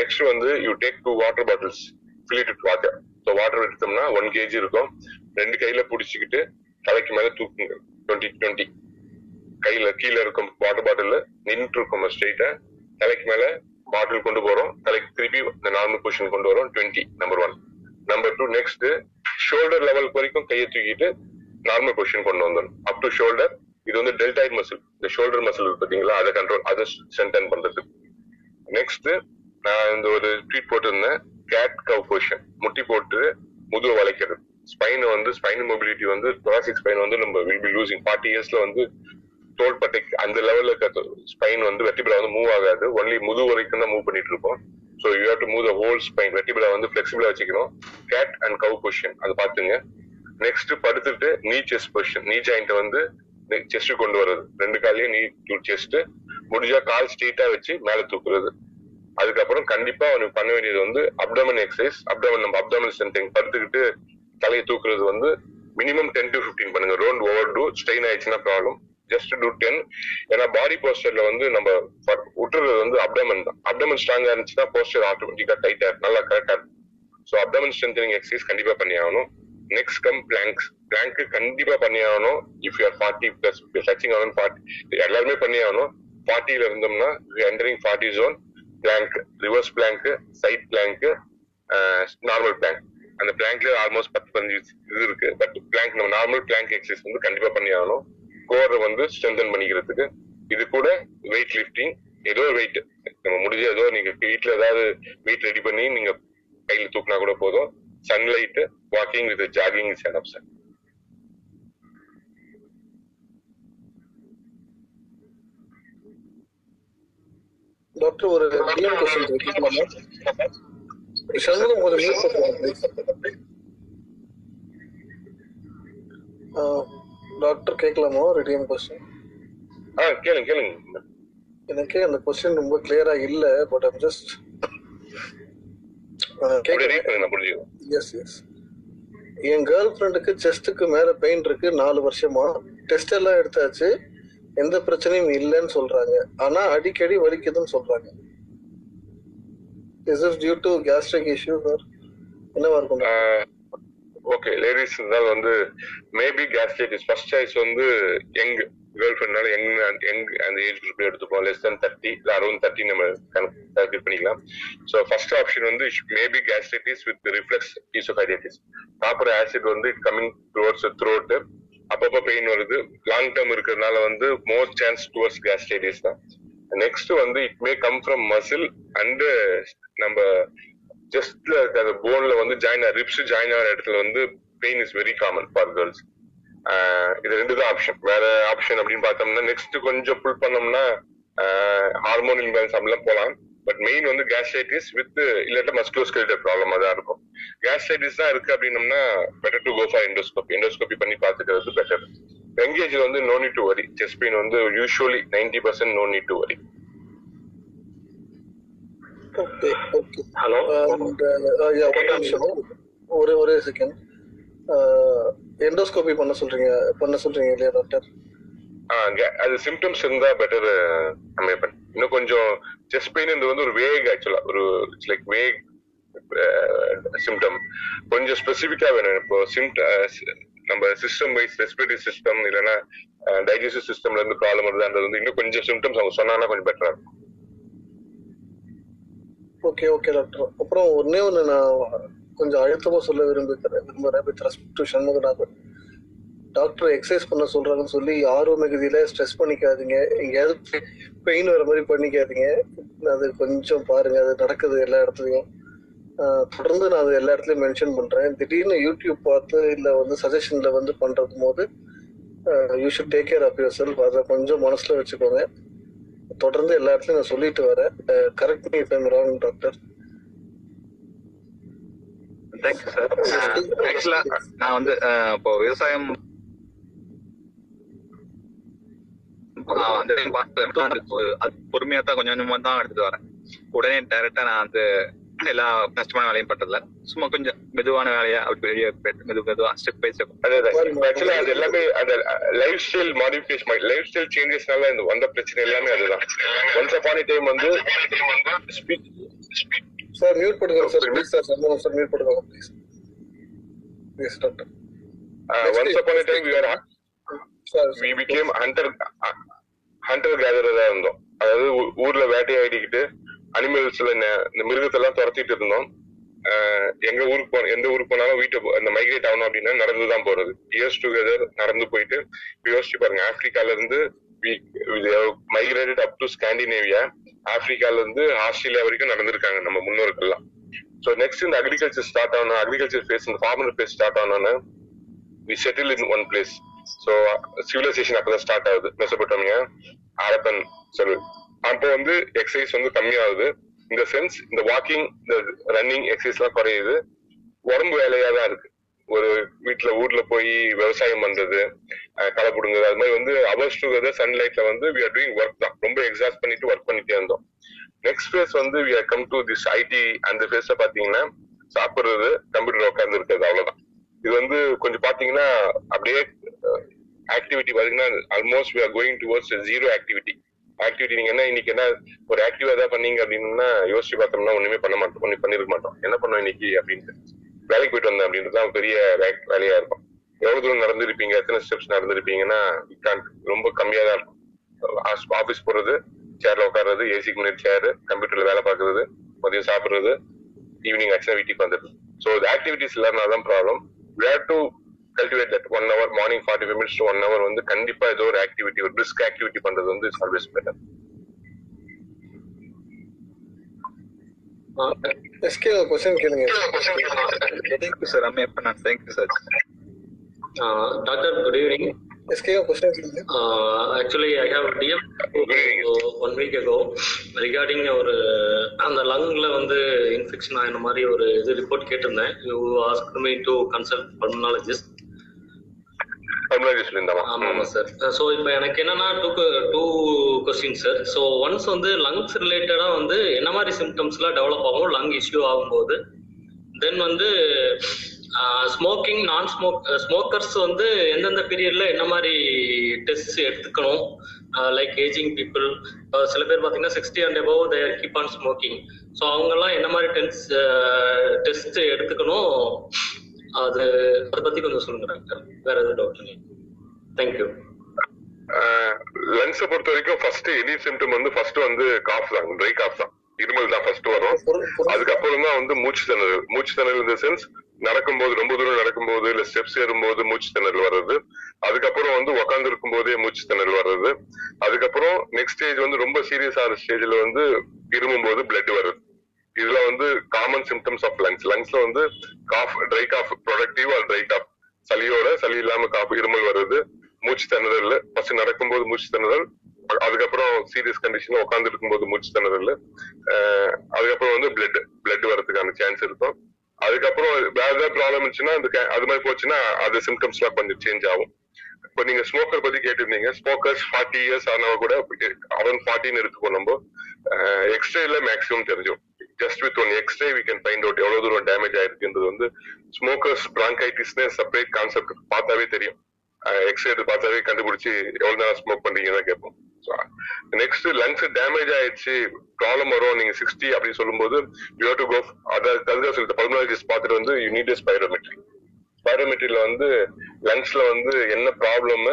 நெக்ஸ்ட் வந்து you take two water bottles fill water so water எடுத்தோம்னா ஒன் கேஜி இருக்கும். ரெண்டு கையில பிடிச்சிக்கிட்டு தலைக்கு மேல தூக்குங்க. டுவெண்ட்டி டுவெண்ட்டி கையில கீழே இருக்கும் வாட்டர் பாட்டில் நின்று இருக்கும் ஸ்ட்ரெயிட்டா தலைக்கு மேல பாட்டில் கொண்டு போறோம். தலைக்கு திருப்பி இந்த நார்மல் பொசிஷன் கொண்டு வரோம். Twenty number one number two next shoulder level வரைக்கும் கையை தூக்கிட்டு நார்மல் பொசிஷன் கொண்டு வந்துடும் அப் டு ஷோல்டர் இது வந்து டெல்டாய்ட் மசில் இந்த ஷோல்டர் மசில் பாத்தீங்களா அதை கண்ட்ரோல் அதை ஸ்ட்ரென்தன் பண்றது நெக்ஸ்ட் நான் இந்த ஒரு ட்ரீட் போட்டிருந்தேன். கேட் கவ் பொசிஷன் முட்டி போட்டு முதுவை வளைக்கிறது. ஸ்பைன் வந்து ஸ்பைன் மொபிலிட்டி வந்து தொராசிக் ஸ்பைன் வந்து நம்ம வில் பி லூசிங் ஃபார்ட்டி இயர்ஸ்ல வந்து தோள்பட்டை அந்த லெவல்ல இருக்க ஸ்பைன் வந்து வெட்டிபிளா வந்து மூவ் ஆகாது. ஒன்லி முது வரைக்கும் தான் மூவ் பண்ணிட்டு இருக்கோம். So you have to move the whole spine வெட்டிபிளா வந்து ஃபிளெக்சிபிளா வச்சுக்கணும். கேட் அண்ட் கவு பொசிஷன் அது பாத்துங்க நெக்ஸ்ட் படுத்துட்டு knee chest position knee joint வந்து செஸ்ட் கொண்டு வர்றது. ரெண்டு காலையும் நீ செஸ்ட் முடிஞ்சா கால் ஸ்ட்ரெயிட்டா வச்சு மேல தூக்குறது. அதுக்கப்புறம் கண்டிப்பா அவனுக்கு பண்ண வேண்டியது வந்து அப்டமன் எக்ஸசைஸ் அப்டமன் நம்ம அப்டமன் ஸ்ட்ரென்திங் படுத்துக்கிட்டு தலையை தூக்குறது வந்து மினிமம் டென் டு 15 பண்ணுங்க. ரோண்ட் ஓவர் டூ ஸ்ட்ரெயின் ஆயிடுச்சுன்னா ப்ராப்ளம் ஜஸ்ட் டூ டென் ஏன்னா பாடி போஸ்டர்ல வந்து நம்ம விட்டுறது வந்து அப்டமன் தான். அப்டமன் ஸ்ட்ராங்கா இருந்துச்சுன்னா போஸ்டர் ஆட்டோமேட்டிக்கா டைட்டா நல்லா கரெக்டா இருக்கும் ஸோ அப்டமன் ஸ்ட்ரென்தனிங் எக்ஸசைஸ் கண்டிப்பா பண்ணி ஆகணும். நெக்ஸ்ட் கம் பிளாங்க்ஸ் பிளாங்க் கண்டிப்பா பண்ணி ஆகணும். If you're forty plus touching ஆகணும் ஃபார்ட்டி எல்லாருமே பண்ணி ஆகணும். ஃபார்ட்டியில இருந்தோம்னா entering forty zone plank reverse plank side plank normal plank அந்த பிளாங்க்ல ஆல்மோஸ்ட் பத்து பதினஞ்சு இது இருக்கு. பட் பிளாங்க் நம்ம நார்மல் பிளாங்க் எக்ஸசைஸ் வந்து கண்டிப்பா பண்ணி ஆகணும். கோரை வந்து ஸ்ட்ரென்தன் பண்ணிக்கிறதுக்கு. இது கூட வெயிட் லிஃப்டிங் ஏதோ வெயிட் நம்ம முடிஞ்ச ஏதோ நீங்க வீட்ல ஏதாவது வெயிட் ரெடி பண்ணி நீங்க கையில தூக்கினா கூட போதும். Sunlight walking with jogging is sir doctor ஒரு கொஸ்டின் சண்முகம் கொஞ்சம் மியூட் பண்ணுங்க டாக்டர் கேட்கலாமா ஒரு டிஎம் கொஸ்டின் ஆ கேளுங்க கேளுங்க எனக்கு அந்த கொஸ்டின் ரொம்ப கிளியரா இல்ல but I'm just yes yes N girl ஃப்ரெண்டுக்கு செஸ்ட்டுக்கு மேல பெயின் இருக்கு நாலு வருஷமா. டெஸ்ட் எல்லாம் எடுத்தாச்சு. எந்த பிரச்சனையும் இல்லைன்னு சொல்றாங்க. ஆனா அடிக்கடி வலிக்குதுன்னு சொல்றாங்க. Is is due to gastric issue sir என்னவா இருக்கும் ஓகே லேடிஸ் இருந்தால் வந்து மேபி கேஸ்ட்ரைட்டிஸ் ஃபர்ஸ்ட் சாய்ஸ் வந்து யங் கேர்ள் ஃப்ரெண்ட்னால யங் யங் அந்த ஏஜ் குரூப்ல எடுத்துப்போம் லெஸ் தென் தேர்ட்டி இல்லை அரௌண்ட் தேர்ட்டி நம்ம கால்குலேட் பண்ணிக்கலாம். ஸோ ஃபர்ஸ்ட் ஆப்ஷன் வந்து maybe gastritis with reflex oesophagitis proper acid வந்து இட் கமிங் டுவர்ட்ஸ் த்ரோட்டு அப்பப்போ பெயின் வருது. லாங் டேர்ம் இருக்கிறதுனால வந்து மோர் சான்ஸ் டுவர்ட்ஸ் கேஸ்ட்ரைட்டிஸ் தான். நெக்ஸ்ட் வந்து it may come from muscle and நம்ம ஜஸ்ட்ல இருக்க அந்த போன்ல வந்து ஜாயின் ரிப்ஸ் ஜாயின் ஆகிற இடத்துல வந்து pain is very common for girls இது ரெண்டு தான் ஆப்ஷன் வேற ஆப்ஷன் அப்படின்னு பார்த்தோம்னா நெக்ஸ்ட் கொஞ்சம் புல் பண்ணோம்னா ஹார்மோன் இம்பேலன்ஸ் அப்படிலாம் போகலாம். பட் மெயின் வந்து கேஸ்ட்ரைட்டிஸ் வித் இல்லாட்ட மஸ்குலோஸ்கெலிட்டல் ப்ராப்ளமா தான் இருக்கும். கேஸ்ட்ரைட்டிஸ் தான் இருக்கு அப்படின்னம்னா better to go for endoscopy endoscopy பண்ணி பார்த்துக்கிறது பெட்டர் எங்கேஜ் வந்து no need to worry chest pain வந்து usually ninety percent no need to worry okay okay hello and ஒரு நிமிஷம் ஒரே ஒரே செகண்ட் எண்டோஸ்கோபி பண்ண சொல்றீங்க பண்ண சொல்றீங்க இல்லையா டாக்டர் அது சிம்டம்ஸ் இருந்தா பெட்டர் பண்ண இன்னும் கொஞ்சம் செஸ்ட் பெயின் வந்து ஒரு வேக் ஆக்சுவலா ஒரு இட்ஸ் லைக் வேக் சிம்டம் கொஞ்சம் ஸ்பெசிஃபிக்கா வேணும். இப்போ சிம்ட நம்ம சிஸ்டம் வைஸ் ரெஸ்பிரேட்டரி சிஸ்டம் இல்லைன்னா டைஜஸ்டிவ் சிஸ்டம்ல இருந்து ப்ராப்ளம் வருதுன்றது வந்து இன்னும் கொஞ்சம் சிம்டம்ஸ் அவங்க சொன்னாங்கன்னா கொஞ்சம் பெட்டரா இருக்கும். ஓகே ஓகே டாக்டர் அப்புறம் ஒன்னே ஒன்று நான் கொஞ்சம் அழுத்தமாக சொல்ல விரும்புகிறேன். விரும்புகிறேன் with respect to Shanmuganathan doctor exercise பண்ண சொல்கிறாங்கன்னு சொல்லி ஆர்வம் மிகுதியில் ஸ்ட்ரெஸ் பண்ணிக்காதீங்க. எங்கேயாவது பெயின் வர மாதிரி பண்ணிக்காதீங்க. அது கொஞ்சம் பாருங்க அது நடக்குது எல்லா இடத்துலையும். தொடர்ந்து நான் அது எல்லா இடத்துலையும் மென்ஷன் பண்ணுறேன் திடீர்னு யூடியூப் பார்த்து இல்லை வந்து சஜஷனில் வந்து பண்ணுறது போது you should take care of yourself அதை கொஞ்சம் மனசில் வச்சுக்கோங்க. தொடர்ந்து எல்லா இடத்துலயும் நான் சொல்லிட்டு வரேன் correct me if I'm wrong doctor thank you sir ஆக்சுவலா நான் வந்து இப்போ விவசாயம் அந்த அது பொறுமையா தான் கொஞ்சம் கொஞ்சமா தான் எடுத்துட்டு வரேன். உடனே டைரக்டா நான் வந்து எல்லா கஷ்டமான வேலையும் பண்றதுல சும்மா கொஞ்சம் மெதுவான வேலையா அப்படி வெளியே மெது மெதுவா ஸ்டெப் பை ஸ்டெப் ஆக்சுவலா அது எல்லாமே அந்த lifestyle modification lifestyle சேஞ்சஸ்னால இந்த வந்த பிரச்சனை எல்லாமே அதுதான். ஒன்ஸ் அப்பான் டைம் வந்து சார் மியூட் பண்ணுங்க sir please sir sir mute பண்ணுங்க please please doctor once upon time we are we became hunter hunter கேதரரா இருந்தோம். அதாவது ஊர்ல வேட்டையாடிக்கிட்டு அனிமல்ஸ்ல இந்த மிருகத்தெல்லாம் துரத்திட்டு இருந்தோம். எங்க ஊருக்கு போன எந்த ஊருக்கு போனாலும் வீட்டை அந்த மைக்ரேட் ஆகணும் அப்படின்னா நடந்து தான் போறது. இயர்ஸ் டுகெதர் நடந்து போயிட்டு யோசிச்சு பாருங்க ஆப்பிரிக்கால இருந்து மைக்ரேட்டட் அப் டு ஸ்காண்டினேவியா ஆப்பிரிக்கால இருந்து ஆஸ்திரேலியா வரைக்கும் நடந்திருக்காங்க நம்ம முன்னோர்கள்லாம். ஸோ நெக்ஸ்ட் இந்த அக்ரிகல்ச்சர் ஸ்டார்ட் ஆகணும் அக்ரிகல்ச்சர் ஃபேஸ் இந்த farmer phase start ஆனோன்னு we settle in one place so civilisation அப்பதான் ஸ்டார்ட் ஆகுது. மெசபட்டோமியா அரப்பன் சொல்லு அப்போ வந்து எக்ஸசைஸ் வந்து கம்மியாகுது. இந்த சென்ஸ் இந்த வாக்கிங் இந்த ரன்னிங் எக்ஸசைஸ் எல்லாம் குறையுது. உடம்பு வேலையா தான் இருக்கு. ஒரு வீட்டுல ஊர்ல போய் விவசாயம் பண்றது களை பிடுங்குறது அது மாதிரி வந்து அவர்ஸ் டுகெதர் சன்லைட்ல வந்து வி ஆர் டூயிங் ஒர்க் தான். ரொம்ப எக்ஸாஸ்ட் பண்ணிட்டு ஒர்க் பண்ணிட்டே இருந்தோம். நெக்ஸ்ட் ஃபேஸ் வந்து we are come to this IT அந்த ஃபேஸ்ல பாத்தீங்கன்னா சாப்பிடுறது கம்ப்யூட்டர் உட்கார்ந்து இருக்கிறது அவ்வளவுதான். இது வந்து கொஞ்சம் பாத்தீங்கன்னா அப்படியே ஆக்டிவிட்டி பாத்தீங்கன்னா almost we are going towards zero activity activity நீங்க என்ன இன்னைக்கு என்ன ஒரு ஆக்டிவா ஏதாவது பண்ணீங்க அப்படின்னா யோசிச்சு பார்த்தோம்னா ஒண்ணுமே பண்ண மாட்டோம். ஒண்ணு பண்ணிருக்க மாட்டோம். என்ன பண்ணோம் இன்னைக்கு அப்படின்ட்டு? வேலைக்கு போயிட்டு வந்தேன் அப்படின்றதுதான் பெரிய வேலையா இருக்கும். எவ்வளவு தூரம் நடந்திருப்பீங்க? எத்தனை ஸ்டெப்ஸ் நடந்திருப்பீங்கன்னா ரொம்ப கம்மியா தான் இருக்கும். ஆபீஸ் போறது சேர்ல உட்கார்றது ஏசிக்கு முன்னாடி சேர் கம்ப்யூட்டர்ல வேலை பார்க்கறது மதியம் சாப்பிடுறது ஈவினிங் ஆச்சுன்னா வீட்டுக்கு வந்துடுது ஸோ ஆக்டிவிட்டிஸ் இல்லாதனால தான் problem where to cultivate that one hour morning forty five minutes one hour வந்து கண்டிப்பா ஏதோ ஒரு ஆக்டிவிட்டி ஒரு பிரிஸ்க் ஆக்டிவிட்டி பண்றது வந்து it's always better ask question கேளுங்க. தேங்க்யூ சார் அம்மே பண்ண thank you sir. Ask question கேளுங்க. I have DM one week ago. Regarding ஒரு அந்த லங்ல வந்து இன்ஃபெக்ஷன் ஆன மாதிரி ஒரு இது ரிப்போர்ட் கேட்டிருந்தேன். You ask me to consult pulmonologist தமிழாஜி சொல்லியிருந்தாமா? ஆமாம் சார் ஸோ இப்போ எனக்கு என்னன்னா two two question sir so once வந்து லங்ஸ் ரிலேட்டடாக வந்து என்ன மாதிரி சிம்டம்ஸ்லாம் டெவலப் ஆகும் லங் இஷ்யூ ஆகும்போது தென் வந்து ஸ்மோக்கிங் நான் ஸ்மோக் ஸ்மோக்கர்ஸ் வந்து எந்தெந்த பீரியட்ல என்ன மாதிரி டெஸ்ட் எடுத்துக்கணும்? லைக் ஏஜிங் பீப்புள் சில பேர் பார்த்தீங்கன்னா sixty and above they keep on smoking so அவங்கெல்லாம் என்ன மாதிரி டென்ஸ் டெஸ்ட் எடுத்துக்கணும்? அது அதை பத்தி கொஞ்சம் சொல்லுங்க டாக்டர் வேற எதுவும் டவுட் இல்லை தேங்க்யூ லங்ஸை பொறுத்த வரைக்கும் ஃபர்ஸ்ட் எனி சிம்டம் வந்து ஃபர்ஸ்ட் வந்து காஃப் தான். ட்ரை காஃப் தான். இருமல் தான் ஃபர்ஸ்ட் வரும். அதுக்கப்புறம் தான் வந்து மூச்சு திணறல். மூச்சு திணறல் இந்த சென்ஸ் நடக்கும்போது ரொம்ப தூரம் நடக்கும்போது இல்ல ஸ்டெப்ஸ் ஏறும்போது மூச்சு திணறல் வர்றது. அதுக்கப்புறம் வந்து உட்கார்ந்து இருக்கும் போதே மூச்சு திணறல் வர்றது. அதுக்கப்புறம் நெக்ஸ்ட் ஸ்டேஜ் வந்து ரொம்ப சீரியஸ் ஆகிற ஸ்டேஜ்ல வந்து இருமும் போது பிளட் வருது. இதுல வந்து காமன் சிம்டம்ஸ் ஆஃப் லங்ஸ் லங்ஸ்ல வந்து cough dry cough productive or dry cough சளியோட சளி இல்லாம காஃப் இருமல் வருது. மூச்சு திணறல் ஃபர்ஸ்ட் நடக்கும்போது மூச்சு திணறல். அதுக்கப்புறம் சீரியஸ் கண்டிஷன் உட்கார்ந்து இருக்கும்போது மூச்சு திணறல். அதுக்கப்புறம் வந்து பிளட் பிளட் வரதுக்கான சான்ஸ் இருக்கும். அதுக்கப்புறம் வேற ஏதாவது ப்ராப்ளம் இருந்துச்சுன்னா அந்த அது மாதிரி போச்சுன்னா அது சிம்டம்ஸ் எல்லாம் கொஞ்சம் சேஞ்ச் ஆகும். இப்போ நீங்க ஸ்மோக்கர் பத்தி கேட்டிருந்தீங்க. ஸ்மோக்கர்ஸ் ஃபார்ட்டி இயர்ஸ் ஆனவங்க கூட அரௌண்ட் ஃபார்ட்டின்னு இருக்கும் நம்ம. எக்ஸ்ரேல மேக்ஸிமம் தெரிஞ்சும் just with one X ray we can find out எவ்வளவு தூரம் டேமேஜ் ஆயிருக்குன்றது வந்து ஸ்மோக்கர்ஸ் பிராங்கைட்டிஸ்னே செப்பரேட் கான்செப்ட் பார்த்தாவே தெரியும். எக்ஸ்ரே எடுத்து பார்த்தாவே கண்டுபிடிச்சு எவ்வளவு நேரம் ஸ்மோக் பண்றீங்கன்னு கேட்போம். நெக்ஸ்ட் லங்ஸ் டேமேஜ் ஆயிடுச்சு ப்ராப்ளம் வரும். நீங்க சிக்ஸ்டி அப்படின்னு சொல்லும்போது யூ டு கோ அதாவது அதுதான் சொல்லிட்டு பல்மனாலஜிஸ்ட் பார்த்துட்டு வந்து யூ நீட் ஸ்பைரோமெட்ரி ஸ்பைரோமெட்ரியில வந்து லங்ஸ்ல வந்து என்ன ப்ராப்ளம்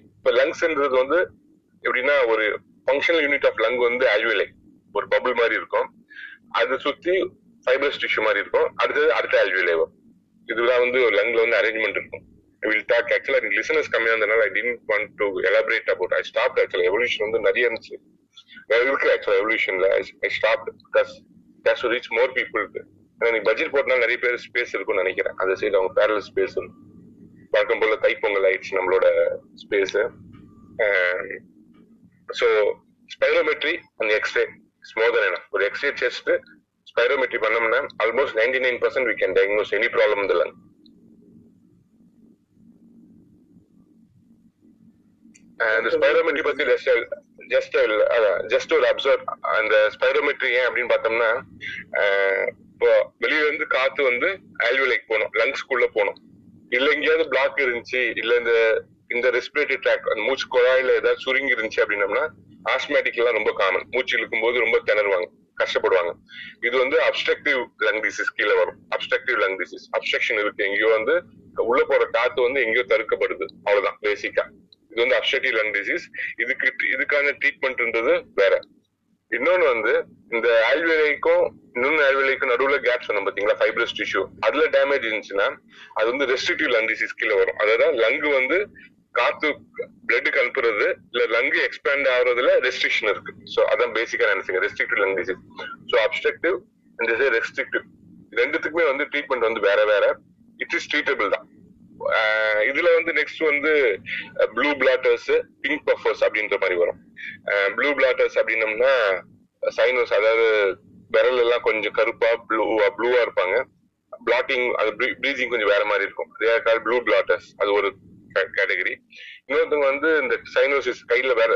இப்ப லங்ஸ்ன்றது வந்து எப்படின்னா ஒரு ஃபங்க்ஷனல் யூனிட் ஆஃப் லங் வந்து ஆல்வியலை ஒரு பபுள் மாதிரி இருக்கும். அதை சுத்தி ஃபைபர்ஸ் டிஷ்யூ மாதிரி இருக்கும். அடுத்தது அடுத்த ஆல்வியலை வரும் இதுதான் வந்து ஒரு லங்ல வந்து அரேஞ்ச்மெண்ட் இருக்கும். வில் டாக் ஆக்சுவலா எனக்கு லிசனர்ஸ் கம்மியா இருந்தனால I didn't want to elaborate about I stop actually evolution வந்து நிறைய இருந்துச்சு. இருக்கு ஆக்சுவலா எவல்யூஷன்ல I stop because case to reach more பீப்புளுக்கு எனக்கு பட்ஜெட் போட்டா நிறைய பேர் ஸ்பேஸ் இருக்கும்னு நினைக்கிறேன். அந்த சைடு அவங்க பேரல் ஸ்பேஸ் வழக்கம் போல தைப்பொங்கல் ஆயிடுச்சு நம்மளோட ஸ்பேஸ் ஸோ ஸ்பைரோமெட்ரி அந்த எக்ஸ்ரே ஸ்மோதர் என்ன ஒரு எக்ஸ்ரே செஸ்ட் ஸ்பைரோமெட்ரி பண்ணோம்னா almost ninety nine percent we can diagnose any problem இந்த லங் அந்த ஸ்பைரோமெட்ரி பத்தி ஜஸ்ட் ஜஸ்ட் ஜஸ்ட் ஒரு அப்சர்வ் அந்த ஸ்பைரோமெட்ரி ஏன் அப்படின்னு பார்த்தோம்னா இப்போ வெளியில இருந்து காத்து வந்து ஆல்வியலைக்கு போகணும் லங்ஸ்குள்ள போகணும். இல்ல எங்கேயாவது பிளாக் இருந்துச்சு இல்ல இந்த இந்த ரெஸ்பிரேட்டரி ட்ராக் அந்த மூச்சு குழாயில ஏதாவது சுருங்கி இருந்துச்சு அப்படின்னம்னா ஆஸ்மேட்டிக் எல்லாம் ரொம்ப காமன் மூச்சு இழுக்கும் போது ரொம்ப திணறுவாங்க. கஷ்டப்படுவாங்க. இது வந்து அப்டக்டிவ் லங் டிசீஸ் கீழே வரும். அப்டக்டிவ் லங் டிசீஸ் அப்டக்ஷன் இருக்கு. எங்கேயோ வந்து உள்ள போற காத்து வந்து எங்கேயோ தடுக்கப்படுது. அவ்வளவுதான் பேசிக்கா இது வந்து அப்டக்டிவ் லங் டிசீஸ் இதுக்கு இதுக்கான ட்ரீட்மெண்ட்ன்றது வேற. இன்னொன்னு வந்து இந்த ஆல்வேலைக்கும் இன்னொன்னு ஆல்வேலைக்கும் நடுவுல கேப் சொன்னோம் பாத்தீங்களா? ஃபைப்ரஸ் டிஷ்யூ அதுல டேமேஜ் இருந்துச்சுன்னா அது வந்து ரெஸ்ட்ரிக்டிவ் லங் டிசீஸ் கீழே வரும். அதாவது லங் வந்து காத்து பிளட் கலப்புறது இல்ல லங்கு எக்ஸ்பேண்ட் ஆகுறதுல ரெஸ்ட்ரிக்ஷன் இருக்கு. சோ அதான் பேசிக்கா நினைச்சுங்க restrictive lung disease so obstructive and restrictive ரெண்டுத்துக்குமே வந்து ட்ரீட்மெண்ட் வந்து வேற வேற. இட் இஸ் ட்ரீட்டபிள் தான். ஆஹ் இதுல வந்து நெக்ஸ்ட் வந்து ப்ளூ பிளாட்டர்ஸ் பிங்க் பஃபர்ஸ் அப்படின்ற மாதிரி வரும். ப்ளூ பிளாட்டர்ஸ் அப்படின்னம்னா சைனஸ் அதாவது விரல் எல்லாம் கொஞ்சம் கருப்பா ப்ளூவா ப்ளூவா இருப்பாங்க. பிளாட்டிங் அது ப்ரீதிங் கொஞ்சம் வேற மாதிரி இருக்கும். ப்ளூ பிளாட்டர்ஸ் அது ஒரு கேட்டகரி இன்னொருத்தவங்க வந்து இந்த சைனோசிஸ் கையில வேற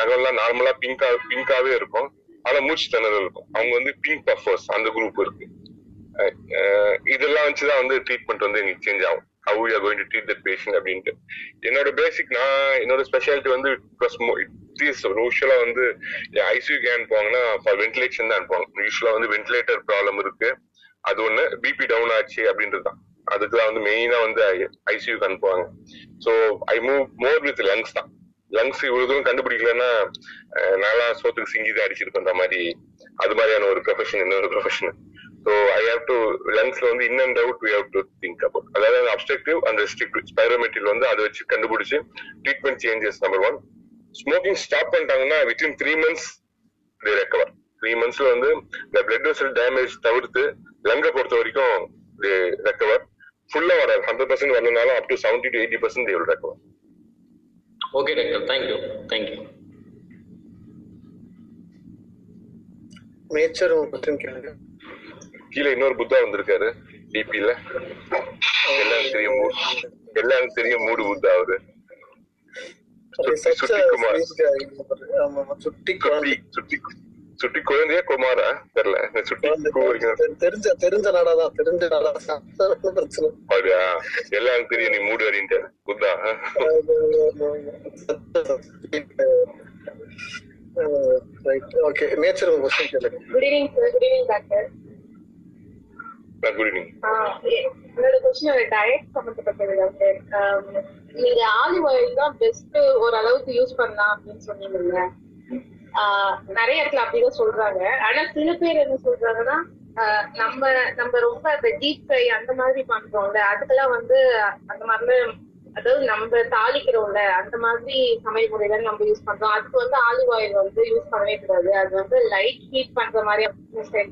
நகம்லாம் நார்மலா பிங்கா பிங்காவே இருக்கும். ஆனா மூச்சு திணறல் இருக்கும். அவங்க வந்து பிங்க் பஃபர்ஸ் அந்த குரூப் இருக்கு. இதெல்லாம் வச்சுதான் வந்து ட்ரீட்மெண்ட் வந்து எங்களுக்கு சேஞ்ச் ஆகும். How you going to treat the patient அப்படின்ட்டு. என்னோட பேசிக் நான் என்னோட ஸ்பெஷாலிட்டி வந்து யூஸ்வலா வந்து ஐசியூ கேன் போவாங்கன்னா ஃபார் வென்டிலேஷன் தான் அனுப்புவாங்க. யூஸ்வலா வந்து வென்டிலேட்டர் ப்ராப்ளம் இருக்கு. அது ஒண்ணு. பிபி டவுன் ஆச்சு அப்படின்றது தான் அதுக்கு தான் வந்து மெயினா வந்து ஐசியூக்கு அனுப்புவாங்க. So I move more with lungs தான். லங்ஸ் இவ்வளவு தூரம் கண்டுபிடிக்கலன்னா நல்லா சோத்துக்கு சிங்கி தான் அடிச்சிருப்பேன்ற மாதிரி அது மாதிரியான ஒரு ப்ரொஃபஷன் இன்னொரு profession so I have to லங்ஸ்ல வந்து in and out we have to think about அதாவது அப்டெக்டிவ் அண்ட் ரெஸ்ட்ரிக்டிவ் ஸ்பைரோமெட்ரில் வந்து அதை வச்சு கண்டுபிடிச்சு treatment changes number one smoking stop பண்ணிட்டாங்கன்னா within three months they recover three மந்த்ஸ்ல வந்து இந்த பிளட் வெசல் டேமேஜ் தவிர்த்து லங்கை பொறுத்த வரைக்கும் ரெக்கவர் ஃபுல்லா வராது. ஹண்ட்ரட் பர்சன்ட் வரலனாலும் up to seventy to eighty percent they will recover okay doctor thank you thank you mature question கேளுங்க. கீழே இன்னொரு புத்தா வந்திருக்காரு டிபில எல்லாரும் தெரியும் மூ- எல்லாரும் தெரியும் மூடு புத்தா அவரு. சுட்டி குமார் சுட்டி சுட்டி சுட்டி குழந்தையா குமாரா? தெரியல. சுட்டி தெரிஞ்ச தெரிஞ்ச நாடாதான் தெரிஞ்ச நாடாதான் பிரச்சனை. அப்படியா? எல்லாரும் தெரியும். நீ மூடு வரின்ட்டு புத்தா. ரைட் ஓகே நேச்சர் ஒரு கொஸ்டின் கேளுங்க. Good evening sir good evening doctor good evening என்னோட கொஸ்டின் ஒரு டயட் சம்பந்தப்பட்டது டாக்டர் நீங்க ஆலிவ் ஆயில் தான் பெஸ்ட் ஓரளவுக்கு யூஸ் பண்ணலாம் அப்படின்னு சொன்னீங்கல்ல. ஆஹ், நிறைய இடத்துல அப்படிதான் சொல்றாங்க. ஆனா சில பேர் என்ன சொல்றாங்கன்னா ஆஹ், நம்ம நம்ம ரொம்ப அந்த டீப் ஃப்ரை அந்த மாதிரி பண்றோம்ல அதுக்கெல்லாம் வந்து அந்த மாதிரி அதாவது நம்ம தாளிக்கிறோம்ல அந்த மாதிரி சமையல் முறையில நம்ம யூஸ் பண்றோம். அதுக்கு வந்து ஆலிவ் ஆயில் வந்து யூஸ் பண்ணவே கூடாது. அது வந்து லைட் ஹீட் பண்ற மாதிரி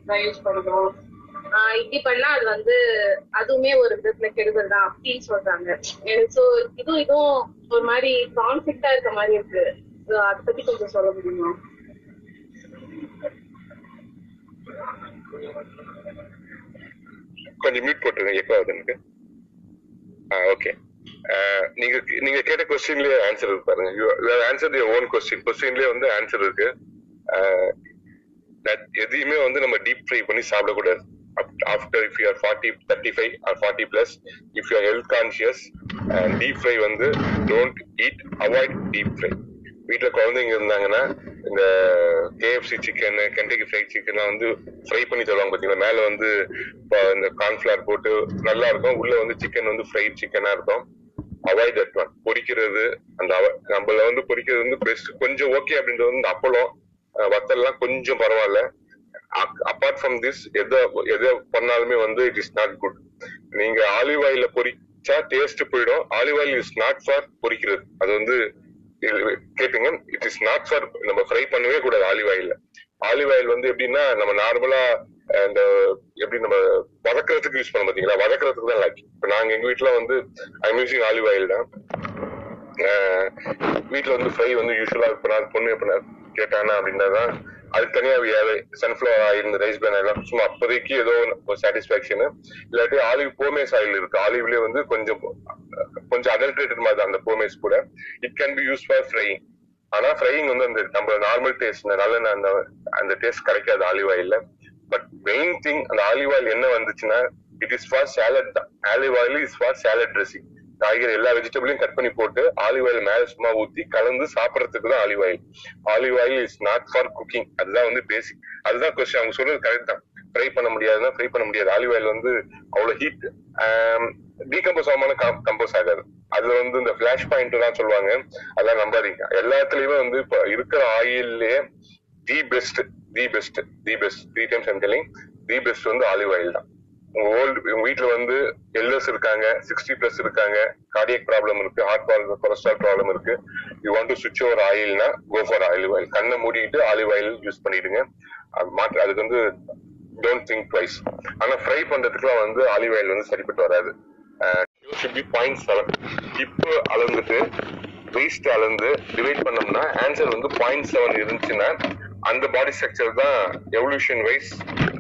தான் யூஸ் பண்றோம் ஆஹ் இப்படி பண்ணா அது வந்து அதுவுமே ஒரு விதத்துல கெடுதல் தான் அப்படின்னு சொல்றாங்க. சோ இதுவும் இதுவும் ஒரு மாதிரி கான்ஃபிளிக்டா இருக்க மாதிரி இருக்கு. அதை பத்தி கொஞ்சம் சொல்ல முடியுமா? கொஞ்சம் மியூட் போட்டுருங்க எப்போ ஆகுது எனக்கு? ஓகே நீங்க நீங்க கேட்ட கொஸ்டின்லயே ஆன்சர் இருக்கு பாருங்க. You answer your own question கொஸ்டின்லயே வந்து ஆன்சர் இருக்கு. எதையுமே வந்து நம்ம டீப் ஃப்ரை பண்ணி சாப்பிடக்கூடாது. After if you're forty thirty five or forty plus if you're health conscious deep fry வந்து don't eat avoid deep fry வீட்டுல குழந்தைங்க இருந்தாங்கன்னா இந்த கேஎஃப்சி சிக்கன் கெண்டகி ஃப்ரைட் சிக்கன்லாம் வந்து ஃப்ரை பண்ணி தருவாங்க பாத்தீங்களா? மேல வந்து இப்போ இந்த கார்ன்ஃபிளார் போட்டு நல்லா இருக்கும். உள்ள வந்து சிக்கன் வந்து ஃப்ரைட் சிக்கனா இருக்கும். அவாய்ட் தட் ஒன் பொரிக்கிறது அந்த நம்மள வந்து பொரிக்கிறது வந்து பெஸ்ட் கொஞ்சம் ஓகே அப்படின்றது வந்து அப்பளம் வத்தல்லாம் கொஞ்சம் பரவாயில்ல. அப்பார்ட் ஃப்ரம் திஸ் எதை எதை பண்ணாலுமே வந்து இட் இஸ் நாட் குட் நீங்க ஆலிவ் ஆயில பொரிச்சா டேஸ்ட் போயிடும். Olive oil is not for பொரிக்கிறது அது வந்து கேட்டுங்க இட் இஸ் நாட் ஃபார் நம்ம ஃப்ரை பண்ணவே கூடாது ஆலிவ் ஆயில்ல ஆலிவ் ஆயில் வந்து எப்படின்னா நம்ம நார்மலா இந்த எப்படி நம்ம வதக்குறதுக்கு யூஸ் பண்ண பாத்தீங்களா? வதக்கிறதுக்கு தான் லாக்கி இப்ப நாங்க எங்க வீட்டுல வந்து ஐ யூசிங் ஆலிவ் ஆயில் தான். ஆஹ் வந்து ஃப்ரை வந்து யூஸ்வலா இப்ப நான் பொண்ணு எப்ப கேட்டானா அப்படின்னா தான் அதுக்கு தனியா சன்ஃபிளவர் ஆயில் இந்த ரைஸ் பேன் எல்லாம் சும்மா அப்போதைக்கு ஏதோ ஒரு சாட்டிஸ்பாக்சன் இல்லாட்டி ஆலிவ் போமேஸ் ஆயில் இருக்கு. ஆலிவ்லயே வந்து கொஞ்சம் கொஞ்சம் அடல்ட்ரேட்டட் மாதிரி அந்த போமேஸ் கூட. It can be use for frying ஆனா ஃப்ரைங் வந்து அந்த நம்ம நார்மல் டேஸ்ட் நல்ல அந்த அந்த டேஸ்ட் கிடைக்காது ஆலிவ் ஆயில்ல பட் மெயின் திங் அந்த ஆலிவ் ஆயில் என்ன வந்துச்சுன்னா இட் இஸ் ஃபார் சேலட் தான். Olive oil is for salad dressing காய்கறி எல்லா வெஜிடபிளையும் கட் பண்ணி போட்டு ஆலிவ் ஆயில் மேல சும்மா ஊத்தி கலந்து சாப்பிடறதுக்கு தான் olive oil olive oil is not for cooking அதுதான் வந்து பேசிக் அதுதான் கொஸ்டின் அவங்க சொல்றது கரெக்ட் தான். ஃப்ரை பண்ண முடியாதுன்னா ஃப்ரை பண்ண முடியாது. ஆலிவ் ஆயில் வந்து அவ்வளவு ஹீட் டீகம்போஸ் ஆகாம கம்போஸ் ஆகாது. அதுல வந்து இந்த பிளாஷ் பாயிண்ட் தான் சொல்லுவாங்க. அதெல்லாம் நம்பாதீங்க. எல்லாத்துலயுமே வந்து இப்ப இருக்கிற ஆயில்லயே the best the best the best three times I'm telling the best வந்து ஆலிவ் ஆயில் தான். ஓல்டு வீட்டுல வந்து எல்எஸ் இருக்காங்க சிக்ஸ்டி பிளஸ் இருக்காங்க. கார்டியக் ப்ராப்ளம் இருக்கு ஹார்ட் ப்ராப்ளம் கொலஸ்ட்ரால் ப்ராப்ளம் இருக்கு. You want to switch over ஆயில்னா go for olive oil கண்ணை மூடிட்டு ஆலிவ் ஆயில் யூஸ் பண்ணிடுங்க. அது மாற்று அதுக்கு வந்து டோன்ட் திங்க் ட்வைஸ் ஆனா ஃப்ரை பண்றதுக்குலாம் வந்து ஆலிவ் ஆயில் வந்து சரிப்பட்டு வராது. பாயிண்ட் செவன் இப்போ அளந்துட்டு வேஸ்ட் அளந்து டிவைட் பண்ணோம்னா ஆன்சர் வந்து பாயிண்ட் செவன் இருந்துச்சுன்னா அந்த பாடி ஸ்ட்ரக்சர் தான் evolution wise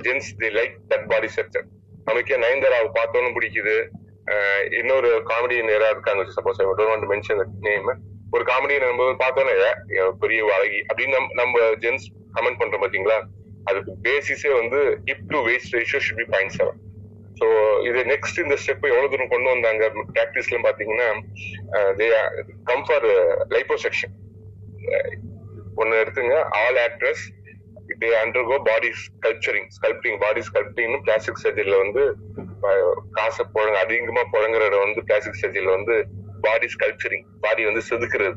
gents the like that body structure நமக்கே நயன்தாராவை பார்த்தோன்னு பிடிக்குது. இன்னொரு காமெடியன் யாரா இருக்காங்க suppose I don't want mention name ஒரு காமெடியன் நம்ம பார்த்தோன்னே பெரிய அழகி அப்படின்னு நம்ம- நம்ம ஜென்ஸ் கமெண்ட் பண்றோம் பாத்தீங்களா? அதுக்கு பேசிஸே வந்து hip to waist ratio should be point seven so இது நெக்ஸ்ட் இந்த ஸ்டெப் எவ்வளவு தூரம் கொண்டு வந்தாங்க? ப்ராக்டிஸ்ல பாத்தீங்கன்னா கம் ஃபார் லைப்போ செக்ஷன் ஒன்னு எடுத்துங்க all actress they undergo body sculpturing sculpting body sculpting plastic சர்ஜரியில வந்து காசை புழங்க அதிகமா புழங்குற வந்து பிளாஸ்டிக் சர்ஜரியில வந்து பாடி ஸ்கல்ப்சரிங் பாடி வந்து செதுக்குறது.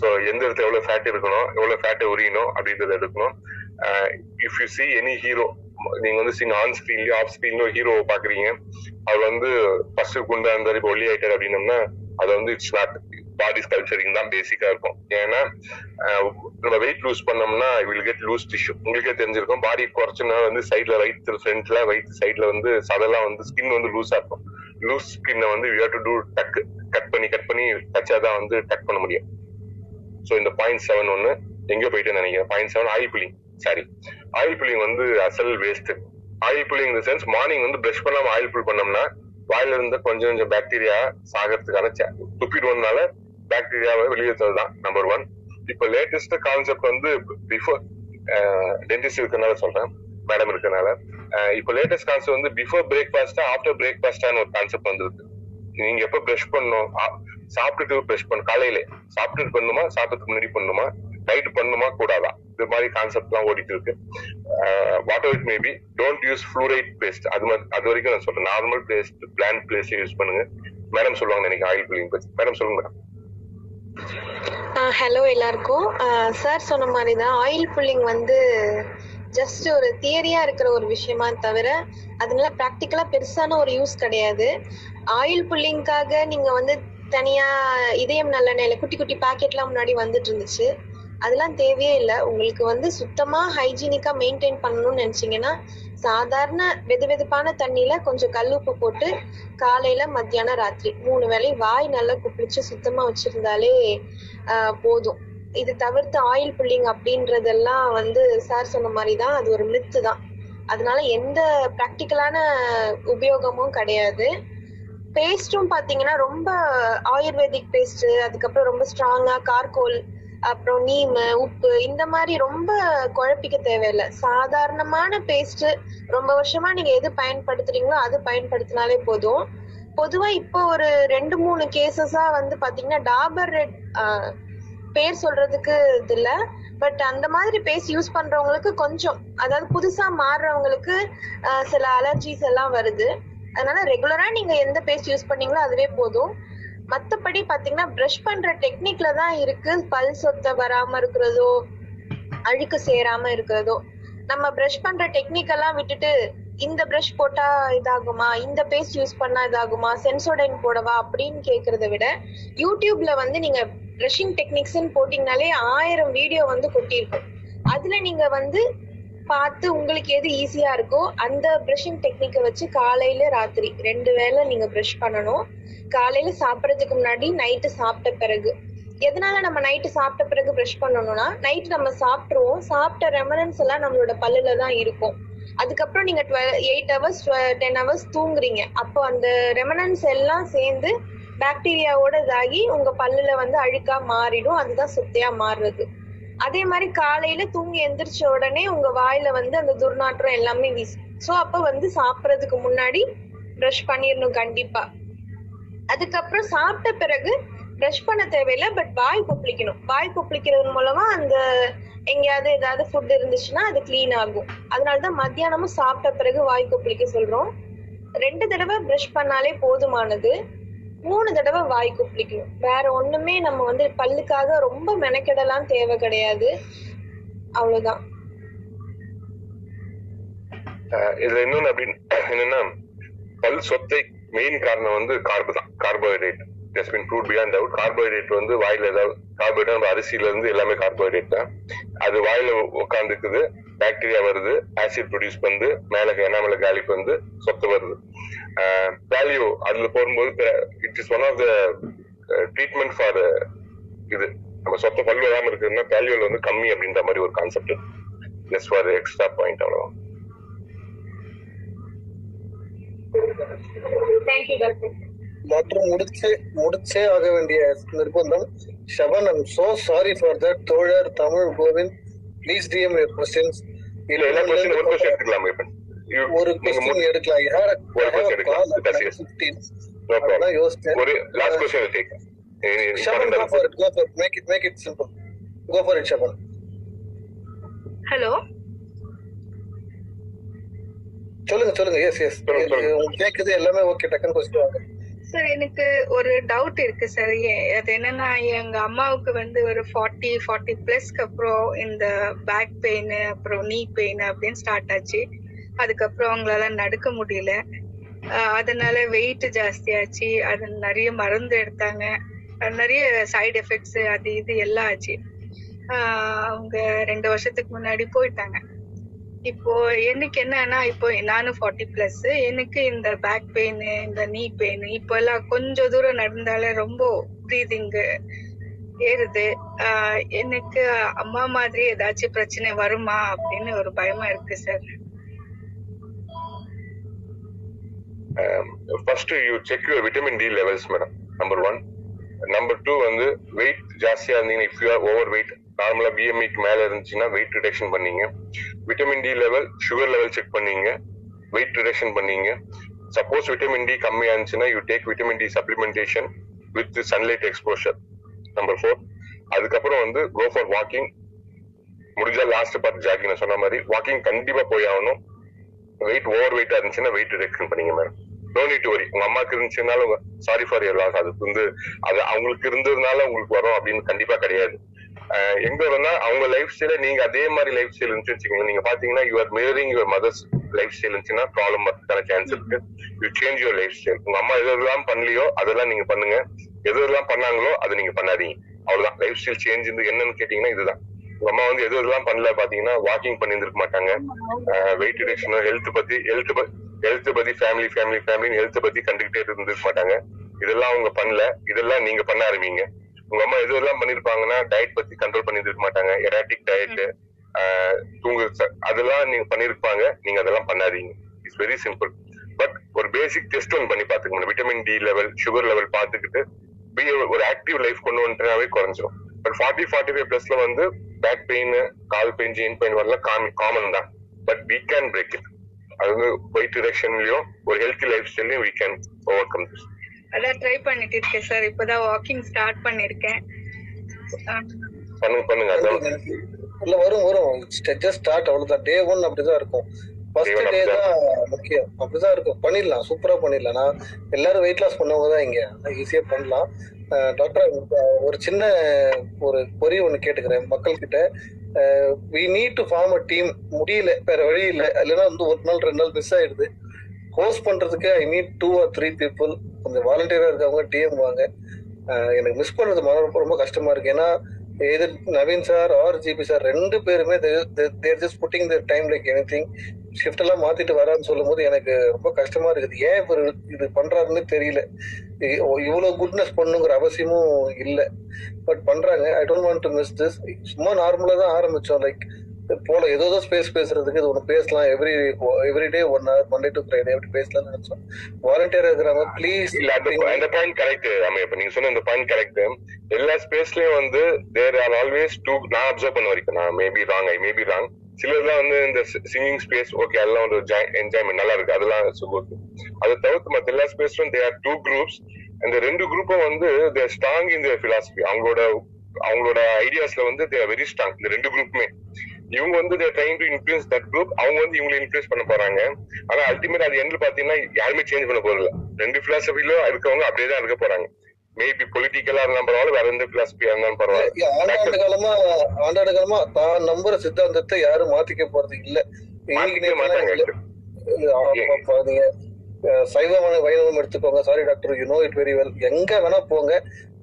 ஸோ எந்த இடத்துல எவ்வளவு ஃபேட் இருக்கணும் எவ்வளவு ஃபேட்டை உரியணும் அப்படின்றத எடுக்கணும். If you see any hero நீங்க வந்து சிங்க ஆன் ஸ்கிரீன்லயோ ஆஃப் ஸ்கிரீன்லயோ ஹீரோவை பாக்குறீங்க அவர் வந்து ஃபர்ஸ்ட் குண்டா இருந்தாரு இப்போ ஒல்லி ஆயிட்டாரு அப்படின்னம்னா அது வந்து இட்ஸ் நாட் பாடி ஸ்கல்ச்சரிங் தான் பேசிக்கா இருக்கும். ஏன்னா நம்ம வெயிட் லூஸ் பண்ணோம்னா வில் கெட் லூஸ் டிஷ்யூ உங்களுக்கே தெரிஞ்சிருக்கும் பாடி குறைச்சுன்னா வந்து சைட்ல வயிற்று ஃப்ரண்ட்ல வயிற்று சைட்ல வந்து சதெல்லாம் வந்து ஸ்கின் வந்து லூஸா இருக்கும். லூஸ் ஸ்கின்னை வந்து you to do tuck cut பண்ணி கட் பண்ணி தச்சாதான் வந்து டக் பண்ண முடியும். ஸோ இந்த பாயிண்ட் செவன் ஒன்னு எங்க போயிட்டு நினைக்கிறேன். Point seven oil pulling sorry oil pulling வந்து அசல் வேஸ்ட் ஆயில் புல்லிங் இந்த சென்ஸ் மார்னிங் வந்து பிரஷ் பண்ணாம ஆயில் புல் பண்ணோம்னா வாயில இருந்த கொஞ்சம் கொஞ்சம் பாக்டீரியா சாகிறதுக்கான cha- பாக்டீரியாவை வெளியேற்றது தான் நம்பர் ஒன் இப்ப லேட்டஸ்ட் கான்செப்ட் வந்து பிஃபோர் டென்டிஸ்ட் இருக்கனால சொல்றேன் மேடம் இருக்கனால. இப்போ இப்ப லேட்டஸ்ட் கான்செப்ட் வந்து பிஃபோர் பிரேக்ஃபாஸ்டா ஆஃப்டர் பிரேக்ஃபாஸ்டான்னு ஒரு கான்செப்ட் வந்துருக்கு. நீங்க எப்ப பிரஷ் பண்ணும் சாப்பிட்டுட்டு பிரஷ் பண்ணும் காலையில சாப்பிட்டுட்டு பண்ணுமா சாப்பிட்டதுக்கு முன்னாடி பண்ணுமா நைட் பண்ணுமா கூடாதா? இது மாதிரி கான்செப்ட் எல்லாம் ஓடிட்டு இருக்கு. What it maybe don't use fluoride paste அது மாதிரி அது வரைக்கும் நான் சொல்றேன். Normal paste plain paste use பண்ணுங்க. மேடம் சொல்லுவாங்க எனக்கு ஆயில் பில்லிங் பத்தி மேடம் சொல்லுங்க மேடம் ஹலோ எல்லாருக்கும். சார் சொன்ன மாதிரி தான் ஆயில் புல்லிங் வந்து ஜஸ்ட் ஒரு தியரியா இருக்கிற ஒரு விஷயமா தவிர அதனால ப்ராக்டிக்கலா பெருசான ஒரு யூஸ் கிடையாது. ஆயில் புல்லிங்காக நீங்க வந்து தனியா இதயம் நல்லெண்ணெயில குட்டி குட்டி பாக்கெட்லாம் முன்னாடி வந்துட்டு இருந்துச்சு. அதெல்லாம் தேவையே இல்லை. உங்களுக்கு வந்து சுத்தமா ஹைஜீனிக்கா மெயின்டைன் பண்ணணும்னு நினைச்சீங்கன்னா சாதாரண வெது வெதுப்பான தண்ணியில கொஞ்சம் கல்லுப்பு போட்டு காலையில மத்தியானம் ராத்திரி மூணு வேளை வாய் நல்லா குப்பிடிச்சு சுத்தமா வச்சிருந்தாலே போதும். இது தவிர்த்து ஆயில் புல்லிங் அப்படின்றதெல்லாம் வந்து சார் சொன்ன மாதிரி தான் அது ஒரு மித்து தான். அதனால எந்த ப்ராக்டிக்கலான உபயோகமும் கிடையாது. பேஸ்டும் பாத்தீங்கன்னா ரொம்ப ஆயுர்வேதிக் பேஸ்ட் அதுக்கப்புறம் ரொம்ப ஸ்ட்ராங்கா கார்கோல் அப்புறம் நீம் உப்பு இந்த மாதிரி ரொம்ப குழப்பிக்க தேவையில்லை. சாதாரணமான பேஸ்ட் ரொம்ப வருஷமா நீங்க எது பயன்படுத்துறீங்களோ அது பயன்படுத்தினாலே போதும். பொதுவா இப்போ ஒரு ரெண்டு மூணு கேசஸா வந்து பாத்தீங்கன்னா டாபர் ரெட் பேர் சொல்றதுக்கு இது இல்ல. பட் அந்த மாதிரி பேஸ்ட் யூஸ் பண்றவங்களுக்கு கொஞ்சம் அதாவது புதுசா மாறுறவங்களுக்கு ஆஹ் சில அலர்ஜிஸ் எல்லாம் வருது. அதனால ரெகுலரா நீங்க எந்த பேஸ்ட் யூஸ் பண்ணீங்களோ அதுவே போதும். மத்தபடி பாத்தீங்கன்னா ப்ரஷ் பண்ற டெக்னிக்ல தான் இருக்கு. பல் சொத்த வராம இருக்கிறதோ அழுக்கு சேராம இருக்கிறதோ. நம்ம ப்ரஷ் பண்ற டெக்னிக் எல்லாம் விட்டுட்டு இந்த ப்ரஷ் போட்டா இதாகுமா? இந்த பேஸ்ட் யூஸ் பண்ணா இதாகுமா? சென்சோடைன் போடவா? அப்படின்னு கேக்குறத விட யூடியூப்ல வந்து நீங்க ப்ரஷிங் டெக்னிக்ஸ்ன்னு போட்டீங்கனாலே ஆயிரம் வீடியோ வந்து கொட்டியிருக்கும். அதுல நீங்க வந்து பார்த்து உங்களுக்கு எது ஈஸியா இருக்கோ அந்த ப்ரஷிங் டெக்னிக்கை வச்சு காலையில ராத்திரி ரெண்டு வேளை நீங்க ப்ரஷ் பண்ணணும். காலையில சாப்பிட்றதுக்கு முன்னாடி நைட்டு சாப்பிட்ட பிறகு. எதனால நம்ம நைட்டு சாப்பிட்ட பிறகு ப்ரஷ் பண்ணணும்னா நைட்டு நம்ம சாப்பிட்டுருவோம். சாப்பிட்ட ரெமனன்ஸ் எல்லாம் நம்மளோட பல்லுல தான் இருக்கும். அதுக்கப்புறம் நீங்க twelve eight hours ten hours தூங்குறீங்க. அப்போ அந்த ரெமனன்ஸ் எல்லாம் சேர்ந்து பாக்டீரியாவோட இதாகி உங்க பல்லுல வந்து அழுக்கா மாறிடும். அதுதான் சுத்தையா மாறுறது. அதே மாதிரி காலையில தூங்கி எந்திரிச்ச உடனே உங்க வாயில வந்து அந்த துர்நாற்றம் எல்லாமே வீசும் சோ அப்ப வந்து சாப்பிடறதுக்கு முன்னாடி ப்ரஷ் பண்ணிடணும் கண்டிப்பா. அதுக்கப்புறம் சாப்பிட்ட பிறகு ப்ரஷ் பண்ண தேவையில்லை பட் வாய் கொப்பளிக்கணும். வாய் கொப்பளிக்கிறது மூலமா அந்த எங்கேயாவது ஏதாவது ஃபுட் இருந்துச்சுன்னா அது க்ளீன் ஆகும். அதனாலதான் மத்தியானமும் சாப்பிட்ட பிறகு வாய் கொப்பளிக்க சொல்றோம். ரெண்டு தடவை ப்ரஷ் பண்ணாலே போதுமானது. மூணு தடவை வாய் கொப்பளிக்கணும் வேற ஒண்ணுமே நம்ம வந்து பல்லுக்காக ரொம்ப மெனக்கெடலாம் தேவை கிடையாது. அவ்வளவுதான். இதுல இன்னொன்னு அப்படின்னு என்னன்னா பல் சொத்தை மெயின் காரணம் வந்து கார்பு தான். Carbohydrate just been prove beyond out carbohydrate வந்து வாயில ஏதாவது கார்போஹைட்ரேட் அரிசியில இருந்து எல்லாமே கார்போஹைட்ரேட் தான். அது வாயில உட்காந்துக்குது பாக்டீரியா வருது ஆசிட் ப்ரொடியூஸ் பண்ணுது மேல எனாமல காலிக்கு வந்து சொத்து வருது. வேல்யூ அதுல போகும்போது it is one of the treatment for இது நம்ம சொத்த பல் வராம இருக்குதுன்னா வேல்யூல வந்து கம்மி அப்படின்ற மாதிரி ஒரு concept just for extra point doctor மற்றும் முடிச்சே முடிச்சே ஆக வேண்டிய நிர்பந்தம். ஷபன் I'm so sorry for that தோழர் Tamil Govind please DM your questions இல்ல எல்லா கொஸ்டின் ஒரு கொஸ்டின் எடுத்துக்கலாம் இப்ப. You- ஒரு கொஸ்டின் எடுக்கலாம். a- ஒரு a எடுக்கலாம். call at That's yes. 9:15. No problem. அதான் யோசிச்சேன். ஒரு லாஸ்ட் கொஸ்டின் டேக். ஹலோ சொல்லுங்க சொல்லுங்க. எஸ் எஸ் கேக்குது எல்லாமே ஓகே டக்குன்னு கொஸ்டின் வாங்க. சார் எனக்கு ஒரு டவுட் இருக்கு சார் அது என்னன்னா எங்க அம்மாவுக்கு வந்து ஒரு ஃபார்ட்டி ஃபார்ட்டி பிளஸ்க்கு அப்புறம் இந்த பேக் பெயின் அப்புறம் நீ பெயின் அப்படின்னு ஸ்டார்ட் ஆச்சு. அதுக்கப்புறம் அவங்களால நடக்க முடியல. அதனால வெயிட் ஜாஸ்தியாச்சு. அது நிறைய மருந்து எடுத்தாங்க. அது நிறைய சைடு எஃபெக்ட்ஸ் அது இது எல்லாம் ஆச்சு. அவங்க ரெண்டு வருஷத்துக்கு முன்னாடி போயிட்டாங்க. இப்போ எனக்கு என்னன்னா இப்போ நானும் ஃபார்ட்டி பிளஸ் எனக்கு இந்த பேக் பெயின் இந்த நீ பெயின் இப்போ எல்லாம் கொஞ்சம் தூரம் நடந்தாலே ரொம்ப ப்ரீதிங் ஏறுது. எனக்கு அம்மா மாதிரி ஏதாச்சும் பிரச்சனை வருமா அப்படின்னு ஒரு பயமா இருக்கு sir first you check your vitamin D levels madam number one number two வந்து வெயிட் ஜாஸ்தியா இருந்தீங்கன்னா if you are over weight normally பிஎம்ஐக்கு மேல இருந்துச்சுன்னா வெயிட் ரிடக்ஷன் பண்ணீங்க. Vitamin D level sugar level check பண்ணீங்க. வெயிட் ரிடக்ஷன் பண்ணீங்க. சப்போஸ் விட்டமின் டி கம்மியா இருந்துச்சுன்னா you take vitamin D supplementation with sunlight exposure number four அதுக்கப்புறம் வந்து கோ ஃபார் வாக்கிங் முடிஞ்சா லாஸ்ட் பார்த்து ஜாக்கிங் சொன்ன மாதிரி வாக்கிங் கண்டிப்பா போய் ஆகணும். வெயிட் ஓவர் வெயிட்டா இருந்துச்சுன்னா வெயிட் ரிடக்ஷன் பண்ணீங்க மேடம் நோ நீட் வரி உங்க அம்மாக்கு இருந்துச்சுனாலும் சாரி ஃபார் யர் லாஸ் அது வந்து அது அவங்களுக்கு இருந்ததுனால உங்களுக்கு வரும் அப்படின்னு கண்டிப்பா கிடையாது. எங்க வரும்னா அவங்க லைஃப் ஸ்டைல நீங்க அதே மாதிரி லைஃப் ஸ்டைல் இருந்துச்சு வச்சுக்கோங்க. நீங்க பாத்தீங்கன்னா you're mirroring your mother's lifestyle இருந்துச்சுன்னா ப்ராப்ளம் வரதுக்கான சான்ஸ் இருக்கு. You change your lifestyle உங்க அம்மா எது எதெல்லாம் பண்ணலையோ அதெல்லாம் நீங்க பண்ணுங்க. எது எதெல்லாம் பண்ணாங்களோ அதை நீங்க பண்ணாதீங்க. அவ்வளவுதான். லைஃப் ஸ்டைல் சேஞ்ச் என்னன்னு கேட்டீங்கன்னா இதுதான். உங்க அம்மா வந்து எது எதெல்லாம் பண்ணல பாத்தீங்கன்னா வாக்கிங் பண்ணியிருந்திருக்க மாட்டாங்க. வெயிட் ரிடக்ஷன் ஹெல்த் பத்தி ஹெல்த் ஹெல்த் பத்தி ஃபேமிலி ஃபேமிலி ஃபேமிலி ஹெல்த் பத்தி கண்டுகிட்டே இருந்திருக்க மாட்டாங்க. இதெல்லாம் அவங்க பண்ணல. இதெல்லாம் நீங்க பண்ண ஆரம்பிங்க. உங்க அம்மா எது எல்லாம் பண்ணிருப்பாங்கன்னா டயட் பத்தி கண்ட்ரோல் பண்ணிருக்க மாட்டாங்க. எராட்டிக் டயட் தூங்கு அதெல்லாம் நீங்க பண்ணிருப்பாங்க. நீங்க அதெல்லாம் பண்ணாதீங்க. இட்ஸ் வெரி சிம்பிள் பட் ஒரு பேசிக் டெஸ்ட் ஒன்று பண்ணி பாத்துக்கணும் vitamin D level sugar level பாத்துக்கிட்டு a- ஒரு ஆக்டிவ் லைஃப் கொண்டு வந்துட்டாவே குறைஞ்சிரும். பட் ஃபார்ட்டி ஃபார்ட்டி ஃபைவ் பிளஸ்ல வந்து பேக் பெயின் கால் பெயின் ஜெயின் பெயின் வரலாம். காமன் தான். But we can break it அது வந்து வெயிட் ரிடக்ஷன்லயும் ஒரு ஹெல்த்தி லைஃப் ஸ்டைலையும் we can overcome this அதான் ட்ரை பண்ணிட்டு இருக்கேன் சார் இப்பதான் வாக்கிங் ஸ்டார்ட் பண்ணிருக்கேன். பண்ணுங்க பண்ணுங்க அதான். இல்ல வரும் வரும். ஜஸ்ட் ஸ்டார்ட் அவ்வளவுதான். டே ஒன் அப்படிதான் இருக்கும். Day ஃபர்ஸ்ட் டே தான் முக்கியம். அப்படிதான் இருக்கும். பண்ணிடலாம் சூப்பரா பண்ணிடலாம். நான் எல்லாரும் வெயிட் லாஸ் பண்ணவங்க தான் இங்க. ஈஸியா பண்ணலாம். டாக்டர் ஒரு சின்ன ஒரு பொறி ஒண்ணு கேட்டுக்கிறேன் மக்கள் கிட்ட we need to form a team முடியல வேற வழி இல்லை. இல்லைன்னா வந்து ஒரு நாள் ரெண்டு நாள் மிஸ் ஆயிடுது. ஹோஸ்ட் பண்றதுக்கு I need two or three people கொஞ்சம் வாலண்டியரா இருக்கவங்க டிஎம் வாங்க. எனக்கு மிஸ் பண்றது மன ரொம்ப ரொம்ப கஷ்டமா இருக்கு. ஏன்னா எது Naveen sir R GB sir ரெண்டு பேருமே they're just putting their time like any thing shift எல்லாம் மாத்திட்டு வரான்னு சொல்லும் போது எனக்கு ரொம்ப கஷ்டமா இருக்குது. ஏன் இவர் இது பண்றாருன்னு தெரியல. இவ்வளவு குட்னஸ் பண்ணுங்கிற அவசியமும் இல்ல. பட் பண்றாங்க. I don't want to miss this சும்மா நார்மலா தான் ஆரம்பிச்சோம். லைக் போல ஏதோ ஸ்பேஸ் பேசுறதுக்கு இது ஒண்ணு பேசலாம். Every every day one hour Monday to Friday அப்படி பேசலாம்னு நினைச்சோம். வாலண்டியரா இருக்கிறாங்க ப்ளீஸ் இல்ல அந்த பாயிண்ட் கரெக்ட் அமையப்ப நீங்க சொன்ன இந்த பாயிண்ட் கரெக்ட் எல்லா ஸ்பேஸ்லயும் வந்து தேர் ஆர் ஆல்வேஸ் டூ நான் அப்சர்வ் பண்ண வரைக்கும் நான் maybe wrong I maybe wrong சிலர்லாம் வந்து இந்த சிங்கிங் ஸ்பேஸ் ஓகே அதெல்லாம் ஒரு என்ஜாய்மெண்ட் நல்லா இருக்கு. அதெல்லாம் சுகோக்கு அதை தவிர்த்து மற்ற எல்லா ஸ்பேஸ்லும் தே ஆர் டூ குரூப்ஸ் அந்த ரெண்டு குரூப்பும் வந்து தே ஸ்ட்ராங் இந்த பிலாசபி அவங்களோட அவங்களோட ஐடியாஸ்ல வந்து தே வெரி ஸ்ட்ராங் இந்த ரெண்டு குரூப்புமே இவங்க வந்து they trying to influence that group அவங்க வந்து இவங்களை இன்ஃபுளுஸ் பண்ண போறாங்க. ஆனா அல்டிமேட் அது எந்த பாத்தீங்கன்னா யாருமே சேஞ்ச் பண்ண போறதில்ல. ரெண்டு பிலாசபிலும் இருக்கவங்க அப்படியே தான் இருக்க போறாங்க. மேபி பொலிட்டிக்கலா இருந்தாலும் பரவாயில்ல வேற எந்த பிலாசபியா இருந்தாலும் பரவாயில்ல. ஆண்டாண்டு காலமா ஆண்டாண்டு காலமா தான் நம்புற சித்தாந்தத்தை யாரும் மாத்திக்க போறது இல்ல. நீங்க சைவமான வைணவம் எடுத்துக்கோங்க. Sorry doctor you know it very well எங்க வேணா போங்க.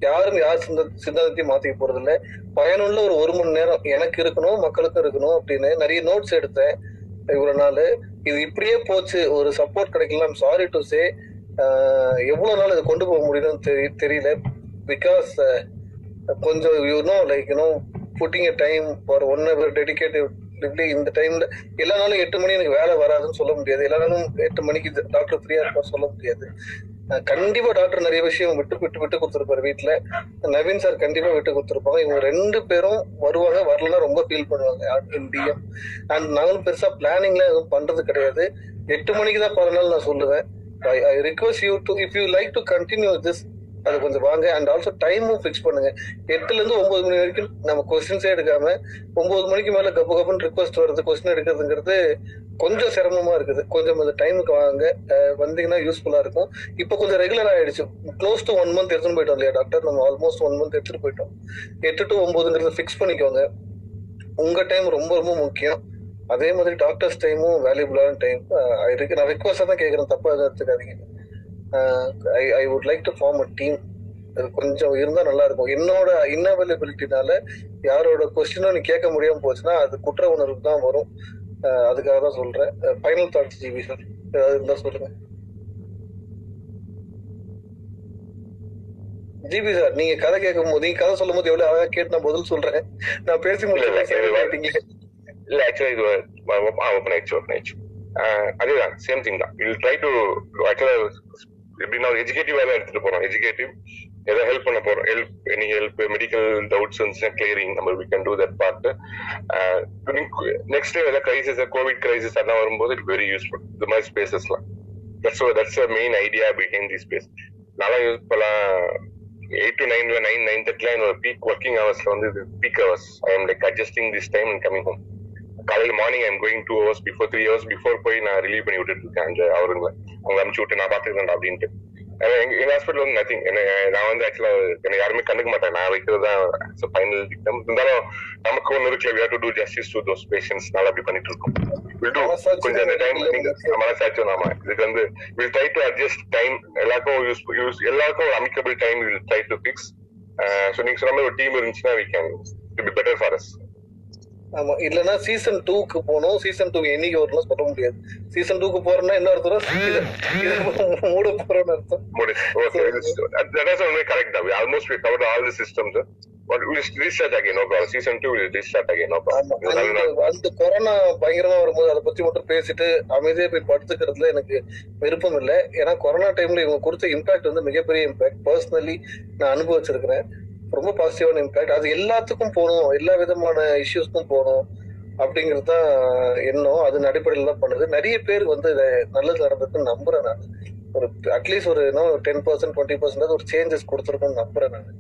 யாரும் யார் சிந்த சித்தாந்தத்தையும் மாத்திக்க போறது இல்ல. பயனுள்ள ஒரு ஒரு மணி நேரம் எனக்கு இருக்கணும் மக்களுக்கும் இருக்கணும் அப்படின்னு நிறைய நோட்ஸ் எடுத்தேன் இவ்வளவு நாள். இது இப்படியே போச்சு. ஒரு சப்போர்ட் கிடைக்கலாம் சாரி டு சே எவ்வளவு நாள் இதை கொண்டு போக முடியும்னு தெரிய தெரியல. பிகாஸ் கொஞ்சம் you know like you know putting a time for one hour dedicated இந்த டைம்ல எல்லா நாளும் எட்டு மணி எனக்கு வேலை வராதுன்னு சொல்ல முடியாது. எல்லா நாளும் எட்டு மணிக்கு டாக்டர் ஃப்ரீயா இருப்பார் சொல்ல முடியாது. கண்டிப்பா டாக்டர் நிறைய விஷயம் விட்டு விட்டு விட்டு கொடுத்துருப்பாரு வீட்டுல நவீன் சார் கண்டிப்பா விட்டு கொடுத்துருப்பாங்க. இவங்க ரெண்டு பேரும் வருவாங்க வரலன்னா ரொம்ப ஃபீல் பண்ணுவாங்க. டிஎம் அண்ட் நாங்களும் பெருசா பிளானிங்ல எதுவும் பண்றது கிடையாது. எட்டு மணிக்கு தான் பரவாயில்ல நான் சொல்லுவேன். I I request you to if you like to continue this அது கொஞ்சம் வாங்க. அண்ட் ஆல்சோ டைமும் ஃபிக்ஸ் பண்ணுங்க. எட்டுல இருந்து ஒன்பது மணி வரைக்கும் நம்ம கொஸ்டின்ஸே எடுக்காம ஒன்பது மணிக்கு மேல கப்பு கப்புன்னு ரிக்வஸ்ட் வருது. கொஸ்டின் எடுக்கிறதுங்கிறது கொஞ்சம் சிரமமா இருக்குது. கொஞ்சம் அந்த டைமுக்கு வாங்க. வந்தீங்கன்னா யூஸ்ஃபுல்லா இருக்கும். இப்போ கொஞ்சம் ரெகுலர் ஆயிடுச்சு. க்ளோஸ் டு ஒன் மந்த் எடுத்துட்டு போயிட்டோம் இல்லையா டாக்டர் நம்ம ஆல்மோஸ்ட் ஒன் மந்த் எடுத்துட்டு போயிட்டோம். எட்டு டு ஒன்பதுங்கிறத ஃபிக்ஸ் பண்ணிக்கோங்க. உங்க டைம் ரொம்ப ரொம்ப முக்கியம். அதே மாதிரி டாக்டர்ஸ் டைமும் வேல்யூபிளான டைம் இருக்கு. நான் ரிக்வஸ்டா தான் கேட்கறேன். தப்பா எதுவும் எடுத்துக்காதீங்க. I I would like to form a team அது கொஞ்சம் இருந்தா நல்லா இருக்கும் என்னோட இன்னவைலபிலிட்டினால யாரோட கொஸ்டினும் நீ கேட்க முடியாம போச்சுன்னா அது குற்ற உணர்வு தான் வரும். அதுக்காக தான் சொல்றேன். Final thoughts GV sir. ஏதாவது இருந்தா சொல்லுங்க. ஜிபி சார் நீங்க கதை கேட்கும் போது நீங்க கதை சொல்லும் போது எவ்வளவு அழகா கேட்டு நான் பதில் சொல்றேன். நான் பேசி இல்ல, இல்ல, ஆக்சுவலா இது ஓப்பன் ஆயிடுச்சு ஓப்பன் ஆயிடுச்சு. அதேதான் சேம் திங் தான். இல் ட்ரை டு ஆக்சுவலா எப்படின்னா ஒரு எஜுகேட்டிவ் வேலை எடுத்துட்டு போறோம். எஜுகேட்டிவ் ஏதோ ஹெல்ப் பண்ண போறோம்? Help any help medical doubts வந்துச்சுன்னா கிளியரிங் நம்ம we can do that part next ஏதாவது கிரைசிஸ் கோவிட் கிரைசிஸ் அதெல்லாம் வரும்போது இட் வெரி யூஸ்ஃபுல் இந்த மாதிரி ஸ்பேசஸ்லாம் that's that's main idea behind the space நல்லா யூஸ் பண்ணலாம். எயிட் டு நைன்ல நைன் நைன் தேர்ட்டில என்னோட பீக் ஒர்க்கிங் ஹவர்ஸ்ல வந்து peak hours I am like adjusting this time and coming home காலையில morning I'm going two hours before three hours before போய் நான் ரிலீவ் பண்ணி விட்டுட்டு இருக்கேன். அந்த அவருங்களை அவங்க அனுப்பிச்சு விட்டு நான் பாத்துக்கிறேன் அப்படின்ட்டு. எங்க ஹாஸ்பிட்டல் வந்து நத்திங் என்ன நான் வந்து ஆக்சுவலா என்ன யாருமே கண்டுக்க மாட்டேன் நான் வைக்கிறது தான் ஃபைனல் விக்டம் இருந்தாலும் நமக்கு ஒன்று இருக்குல்ல we to do justice to those patients நல்லா அப்படி பண்ணிட்டு இருக்கோம். கொஞ்சம் அந்த டைம் நீங்க மனசாச்சும் நாம இதுக்கு வந்து will try to adjust time எல்லாருக்கும் யூஸ் யூஸ் எல்லாருக்கும் ஒரு amicable time will try to fix so நீங்க சொன்ன மாதிரி ஒரு டீம் இருந்துச்சுன்னா we can it be better for us ஆமா இல்லன்னா சீசன் டூக்கு போகணும் சீசன் டூ என்னைக்கு வரும்னு சொல்ல முடியாது. சீசன் டூக்கு போறோம்னா என்ன அர்த்தம். மூட. போறோம்னு அர்த்தம் will restart again, no problem. ஆமா அந்த அந்த கொரோனா பயங்கரமா வரும்போது அதை பத்தி மட்டும் பேசிட்டு அமைதியா போய் படுத்துக்கிறதுல எனக்கு விருப்பம் இல்லை. ஏன்னா கொரோனா டைம்ல இவங்க கொடுத்த இம்பாக்ட் வந்து மிகப்பெரிய இம்பாக்ட் பர்சனலி நான் அனுபவிச்சிருக்கிறேன். ரொம்ப பாசிட்டிவான இம்பாக்ட் அது எல்லாத்துக்கும் போகணும். எல்லா விதமான இஷ்யூஸ்க்கும் போகணும் அப்படிங்கிறது தான் எண்ணம். அது அடிப்படையில் தான் பண்ணுது. நிறைய பேர் வந்து நல்லது நடந்திருக்குன்னு நம்புறேன் நான். ஒரு அட்லீஸ்ட் ஒரு இன்னும் டென் பர்சன்ட் டுவெண்ட்டி பர்சன்ட் ஒரு சேஞ்சஸ் கொடுத்துருக்கோம்னு நம்புறேன் நான்.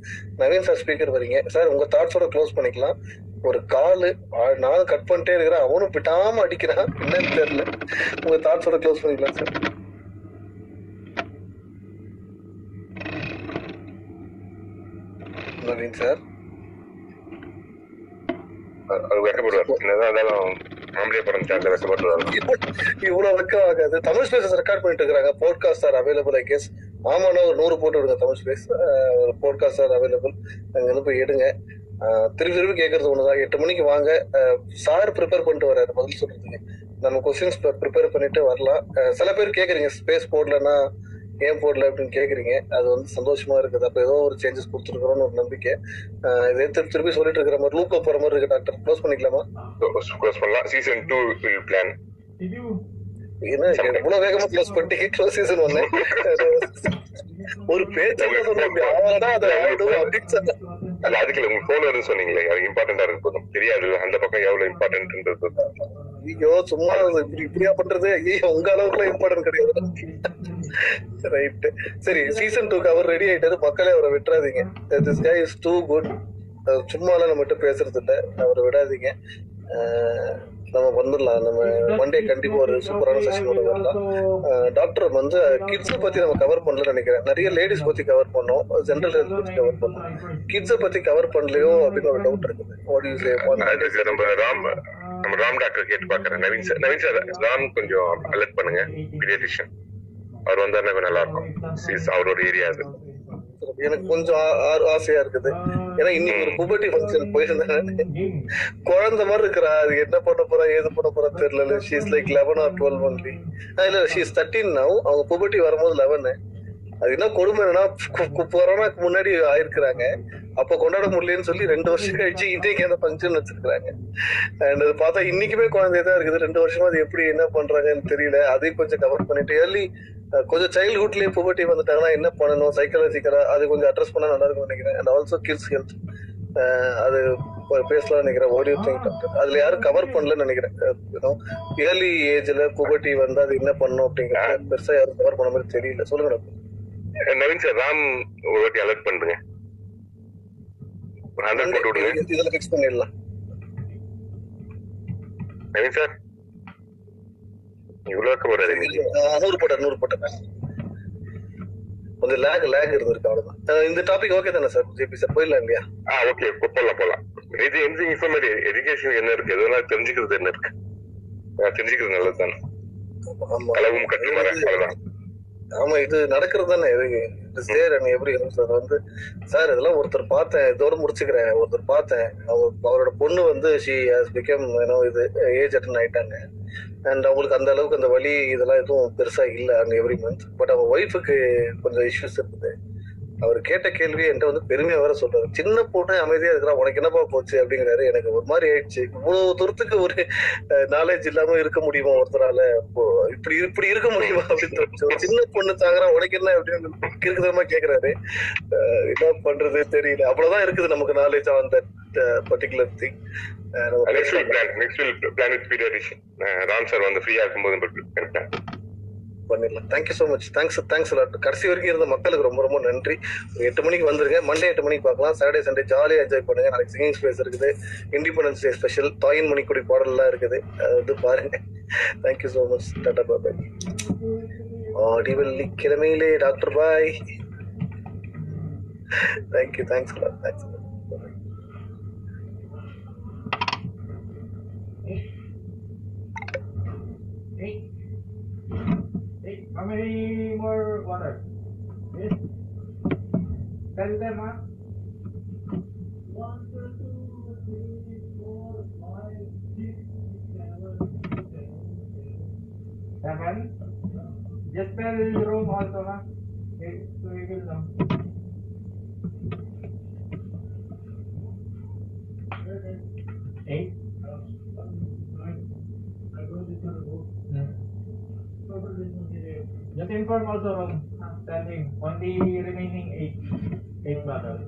நவீன் சார் ஸ்பீக்கர் வரீங்க. சார் உங்க தாட்ஸோட க்ளோஸ் பண்ணிக்கலாம். ஒரு காலு நானும் கட் பண்ணிட்டே இருக்கிறேன். அவனும் விட்டாம அடிக்கிறான். என்னன்னு தெரியல. உங்க தாட்ஸோட க்ளோஸ் பண்ணிக்கலாம் சார் சேர்ந்த வெக்கப்படுவார் இவ்வளவு வெக்கம் ஆகாது தமிழ் ஸ்பேசஸ் ரெக்கார்ட் பண்ணிட்டு இருக்காங்க podcast are available I guess ஆமாண்ணா ஒரு நூறு போட்டு விடுங்க தமிழ் ஸ்பேஸ் ஒரு போட்காஸ்ட் ஆர் அவைலபிள் அங்க இருந்து போய் எடுங்க திருப்பி திருப்பி கேட்கறது ஒண்ணுதான். எட்டு மணிக்கு வாங்க. சார் ப்ரிப்பேர் பண்ணிட்டு வர்றாரு பதில் சொல்றதுக்கு. நம்ம கொஸ்டின்ஸ் ப்ரிப்பேர் பண்ணிட்டு வரலாம். சில பேர் கேக்குறீங்க ஸ்பேஸ் போடலன்னா ஏன் போடல அப்படின்னு கேக்குறீங்க. அது வந்து சந்தோஷமா இருக்குது. அப்ப ஏதோ ஒரு சேஞ்சஸ் கொடுத்துருக்குறோம்னு ஒரு நம்பிக்கை. இதே திருப்பி திருப்பி சொல்லிட்டு இருக்கிற மாதிரி லூப்ல போற மாதிரி இருக்கு டாக்டர். க்ளோஸ் பண்ணிக்கலாமா? க்ளோஸ் பண்ணலாம். சீசன் டூ பிளான் இவ்வளவு வேகமா க்ளோஸ் பண்ணிட்டு க்ளோஸ் சீசன் ஒண்ணு ஒரு பேச்சு அதை அதுக்கு இல்ல, உங்க போன் வருதுன்னு சொன்னீங்களே. அது இம்பார்ட்டண்டா இருக்கு போதும் தெரியாது. அந்த பக்கம் எவ்வளவு இம்பார்ட்டன்ட்ன்றது ஐயோ சும்மா இப்படி இப்படியா பண்றது? ஐயோ உங்க அளவுக்குலாம் இம்பார்ட்டன்ட் கிடையாது. ரைட் சரி சீசன் டூக்கு அவர் ரெடி ஆயிட்டாரு. மக்களே அவரை விட்டுறாதீங்க. This guy is too good சும்மாலாம் நம்மகிட்ட பேசுறது இல்ல அவரை விடாதீங்க. நம்ம வந்துடலாம். நம்ம மண்டே கண்டிப்பா ஒரு சூப்பரான செஷனோட வரலாம். டாக்டர் வந்து கிட்ஸை பத்தி நம்ம கவர் பண்ணல நினைக்கிறேன். நிறைய லேடிஸ் பத்தி கவர் பண்ணோம். ஜென்ரல் ஹெல்த் பத்தி கவர் பண்ணோம். கிட்ஸை பத்தி கவர் பண்ணலையோ அப்படின்னு ஒரு டவுட் இருக்குது. வாட் யூ நம்ம ராம் நம்ம ராம் டாக்டர் கேட்டு பாக்குறேன் நவீன் சார் நவீன் சார் ராம் கொஞ்சம் அலர்ட் பண்ணுங்க. பீடியாட்ரிஷியன் அவர் வந்தாருன்னா கொஞ்சம் நல்லா இருக்கும். அவரோட ஏரியா அது. எனக்கு கொஞ்சம் ஆ- ஆ- ஆசையா இருக்குது. ஏன்னா இன்னைக்கு ஒரு புபர்ட்டி ஃபங்க்ஷன் போயிருந்தேன் குழந்தை மாதிரி இருக்கிறா. அது என்ன பண்ண போறா ஏது பண்ண போறா தெரியல. She's like eleven or twelve only இல்ல ஷீஸ் தேர்ட்டின் நவ் அவங்க புபர்ட்டி வரும்போது லெவனு அது என்ன கொடுமை என்னன்னா கு- கொரோனாக்கு முன்னாடி ஆயிருக்கிறாங்க. அப்ப கொண்டாட முடியலன்னு சொல்லி ரெண்டு வருஷம் கழிச்சு இன்னைக்கு அந்த ஃபங்க்ஷன் வச்சிருக்காங்க அண்ட் அது பார்த்தா இன்னைக்குமே குழந்தை தான் இருக்குது. ரெண்டு வருஷமா அது எப்படி என்ன பண்றாங்கன்னு தெரியல. அதையும் கொஞ்சம் கவர் பண்ணிட்டு ஏர்லி கொஞ்சம் சைல்ட்ஹுட்லயே புபர்ட்டி வந்துட்டாங்கன்னா என்ன பண்ணணும்? சைக்காலஜிக்கலா அது கொஞ்சம் அட்ரஸ் பண்ணா நல்லா இருக்கும் நினைக்கிறேன். அண்ட் ஆல்சோ கிட்ஸ் ஹெல்த் அது பேசலாம் நினைக்கிறேன். ஓடியோ திங்க் டாக்டர் அதுல யாரும் கவர் பண்ணலன்னு நினைக்கிறேன். ஏர்லி ஏஜ்ல புபர்ட்டி வந்து அது என்ன பண்ணணும் அப்படிங்கிற பெருசா யாரும் கவர் பண்ண மாதிரி தெரியல. சொல்லுங்க டாக்டர் நவீன் சார் ராம் ஒரு வாட்டி அலர்ட் பண்ணுங்க ஹண்ட்ரட் போட்டு விடுங்க இதுல ஃபிக்ஸ் பண்ணிடலாம். நவீன் சார் இவ்வளவு இருக்க போறாரு. இன்னைக்கு ஆஹ் நூறு போட்டேன் நூறு போட்டேன் கொஞ்சம் லேக் லேக் இருந்திருக்கு அவ்வளவுதான். இந்த டாபிக் ஓகே தானே சார் ஜிபி சார் போயிடலாம் இல்லையா? ஆ ஓகே போலாம் போலாம் இது சொன்ன மாதிரி எஜுகேஷன் என்ன இருக்கு? எதெல்லாம் தெரிஞ்சுக்கிறது என்ன இருக்கு? தெரிஞ்சுக்கிறது நல்லது தானே ஆமா. களவும் கட்டுமாற அவ்வளவுதான். ஆமா இது நடக்கிறது தானே இது சேர் அண்ட் எப்படி சார் வந்து சார் இதெல்லாம் ஒருத்தர் பார்த்தேன் இதோட முடிச்சுக்கிறேன் ஒருத்தர் பார்த்தேன். அவங்க அவரோட பொண்ணு வந்து ஷி ஹாஸ் பிகம் ஏன்னா இது ஏஜ் அட்டன் ஆயிட்டாங்க. அண்ட் அவங்களுக்கு அந்த அளவுக்கு அந்த வலி இதெல்லாம் எதுவும் பெருசா இல்லை அங்கே எவ்ரி மந்த் பட் அவங்க ஒய்ஃபுக்கு கொஞ்சம் இஷ்யூஸ் இருக்குது. அவர் கேட்ட கேள்வி என்கிட்ட வந்து பெருமையா வேற சொல்றாரு. சின்ன பொண்ணு அமைதியா இருக்கிறா உனக்கு என்னப்பா போச்சு அப்படிங்கிறாரு. எனக்கு ஒரு மாதிரி ஆயிடுச்சு. இவ்வளவு தூரத்துக்கு ஒரு நாலேஜ் இல்லாம இருக்க முடியுமா ஒருத்தரால? இப்படி இப்படி இருக்க முடியுமா அப்படின்னு சின்ன பொண்ணு தாங்குறா உனக்கு என்ன அப்படின்னு கிறுக்குதமா கேக்குறாரு. என்ன பண்றது தெரியல. அவ்வளவுதான் இருக்குது நமக்கு knowledge on that particular thing next will plan next will plan with periodisation Ram sir வந்து ஃப்ரீயா இருக்கும்போது. பண்ணிடலாம். Thank you so much thanks thanks கடைசி வரைக்கும் இருந்த மக்களுக்கு ரொம்ப ரொம்ப நன்றி. எட்டு மணிக்கு வந்துருங்க. மண்டே எட்டு மணிக்கு பார்க்கலாம். சாட்டர்டே சண்டே ஜாலியாக என்ஜாய் பண்ணுங்க. நாளைக்கு சிங்கிங் ஸ்பேஸ் இருக்குது. இண்டிபெண்டன்ஸ் டே ஸ்பெஷல் தாயின் மணிக்குடி பாடல்லாம் இருக்குது. அது வந்து பாருங்க thank you so much tata பாபாய் ஆடி வெள்ளி கிழமையிலே doctor bye thank you thanks thanks Thank you. How many more water? Yes. Tell them, huh? One, two, three, four, five, six, seven, eight, seven. Just tell room also, huh? Okay, so we will know. Eight. Just inform also Ron, standing on the remaining eight, eight battles.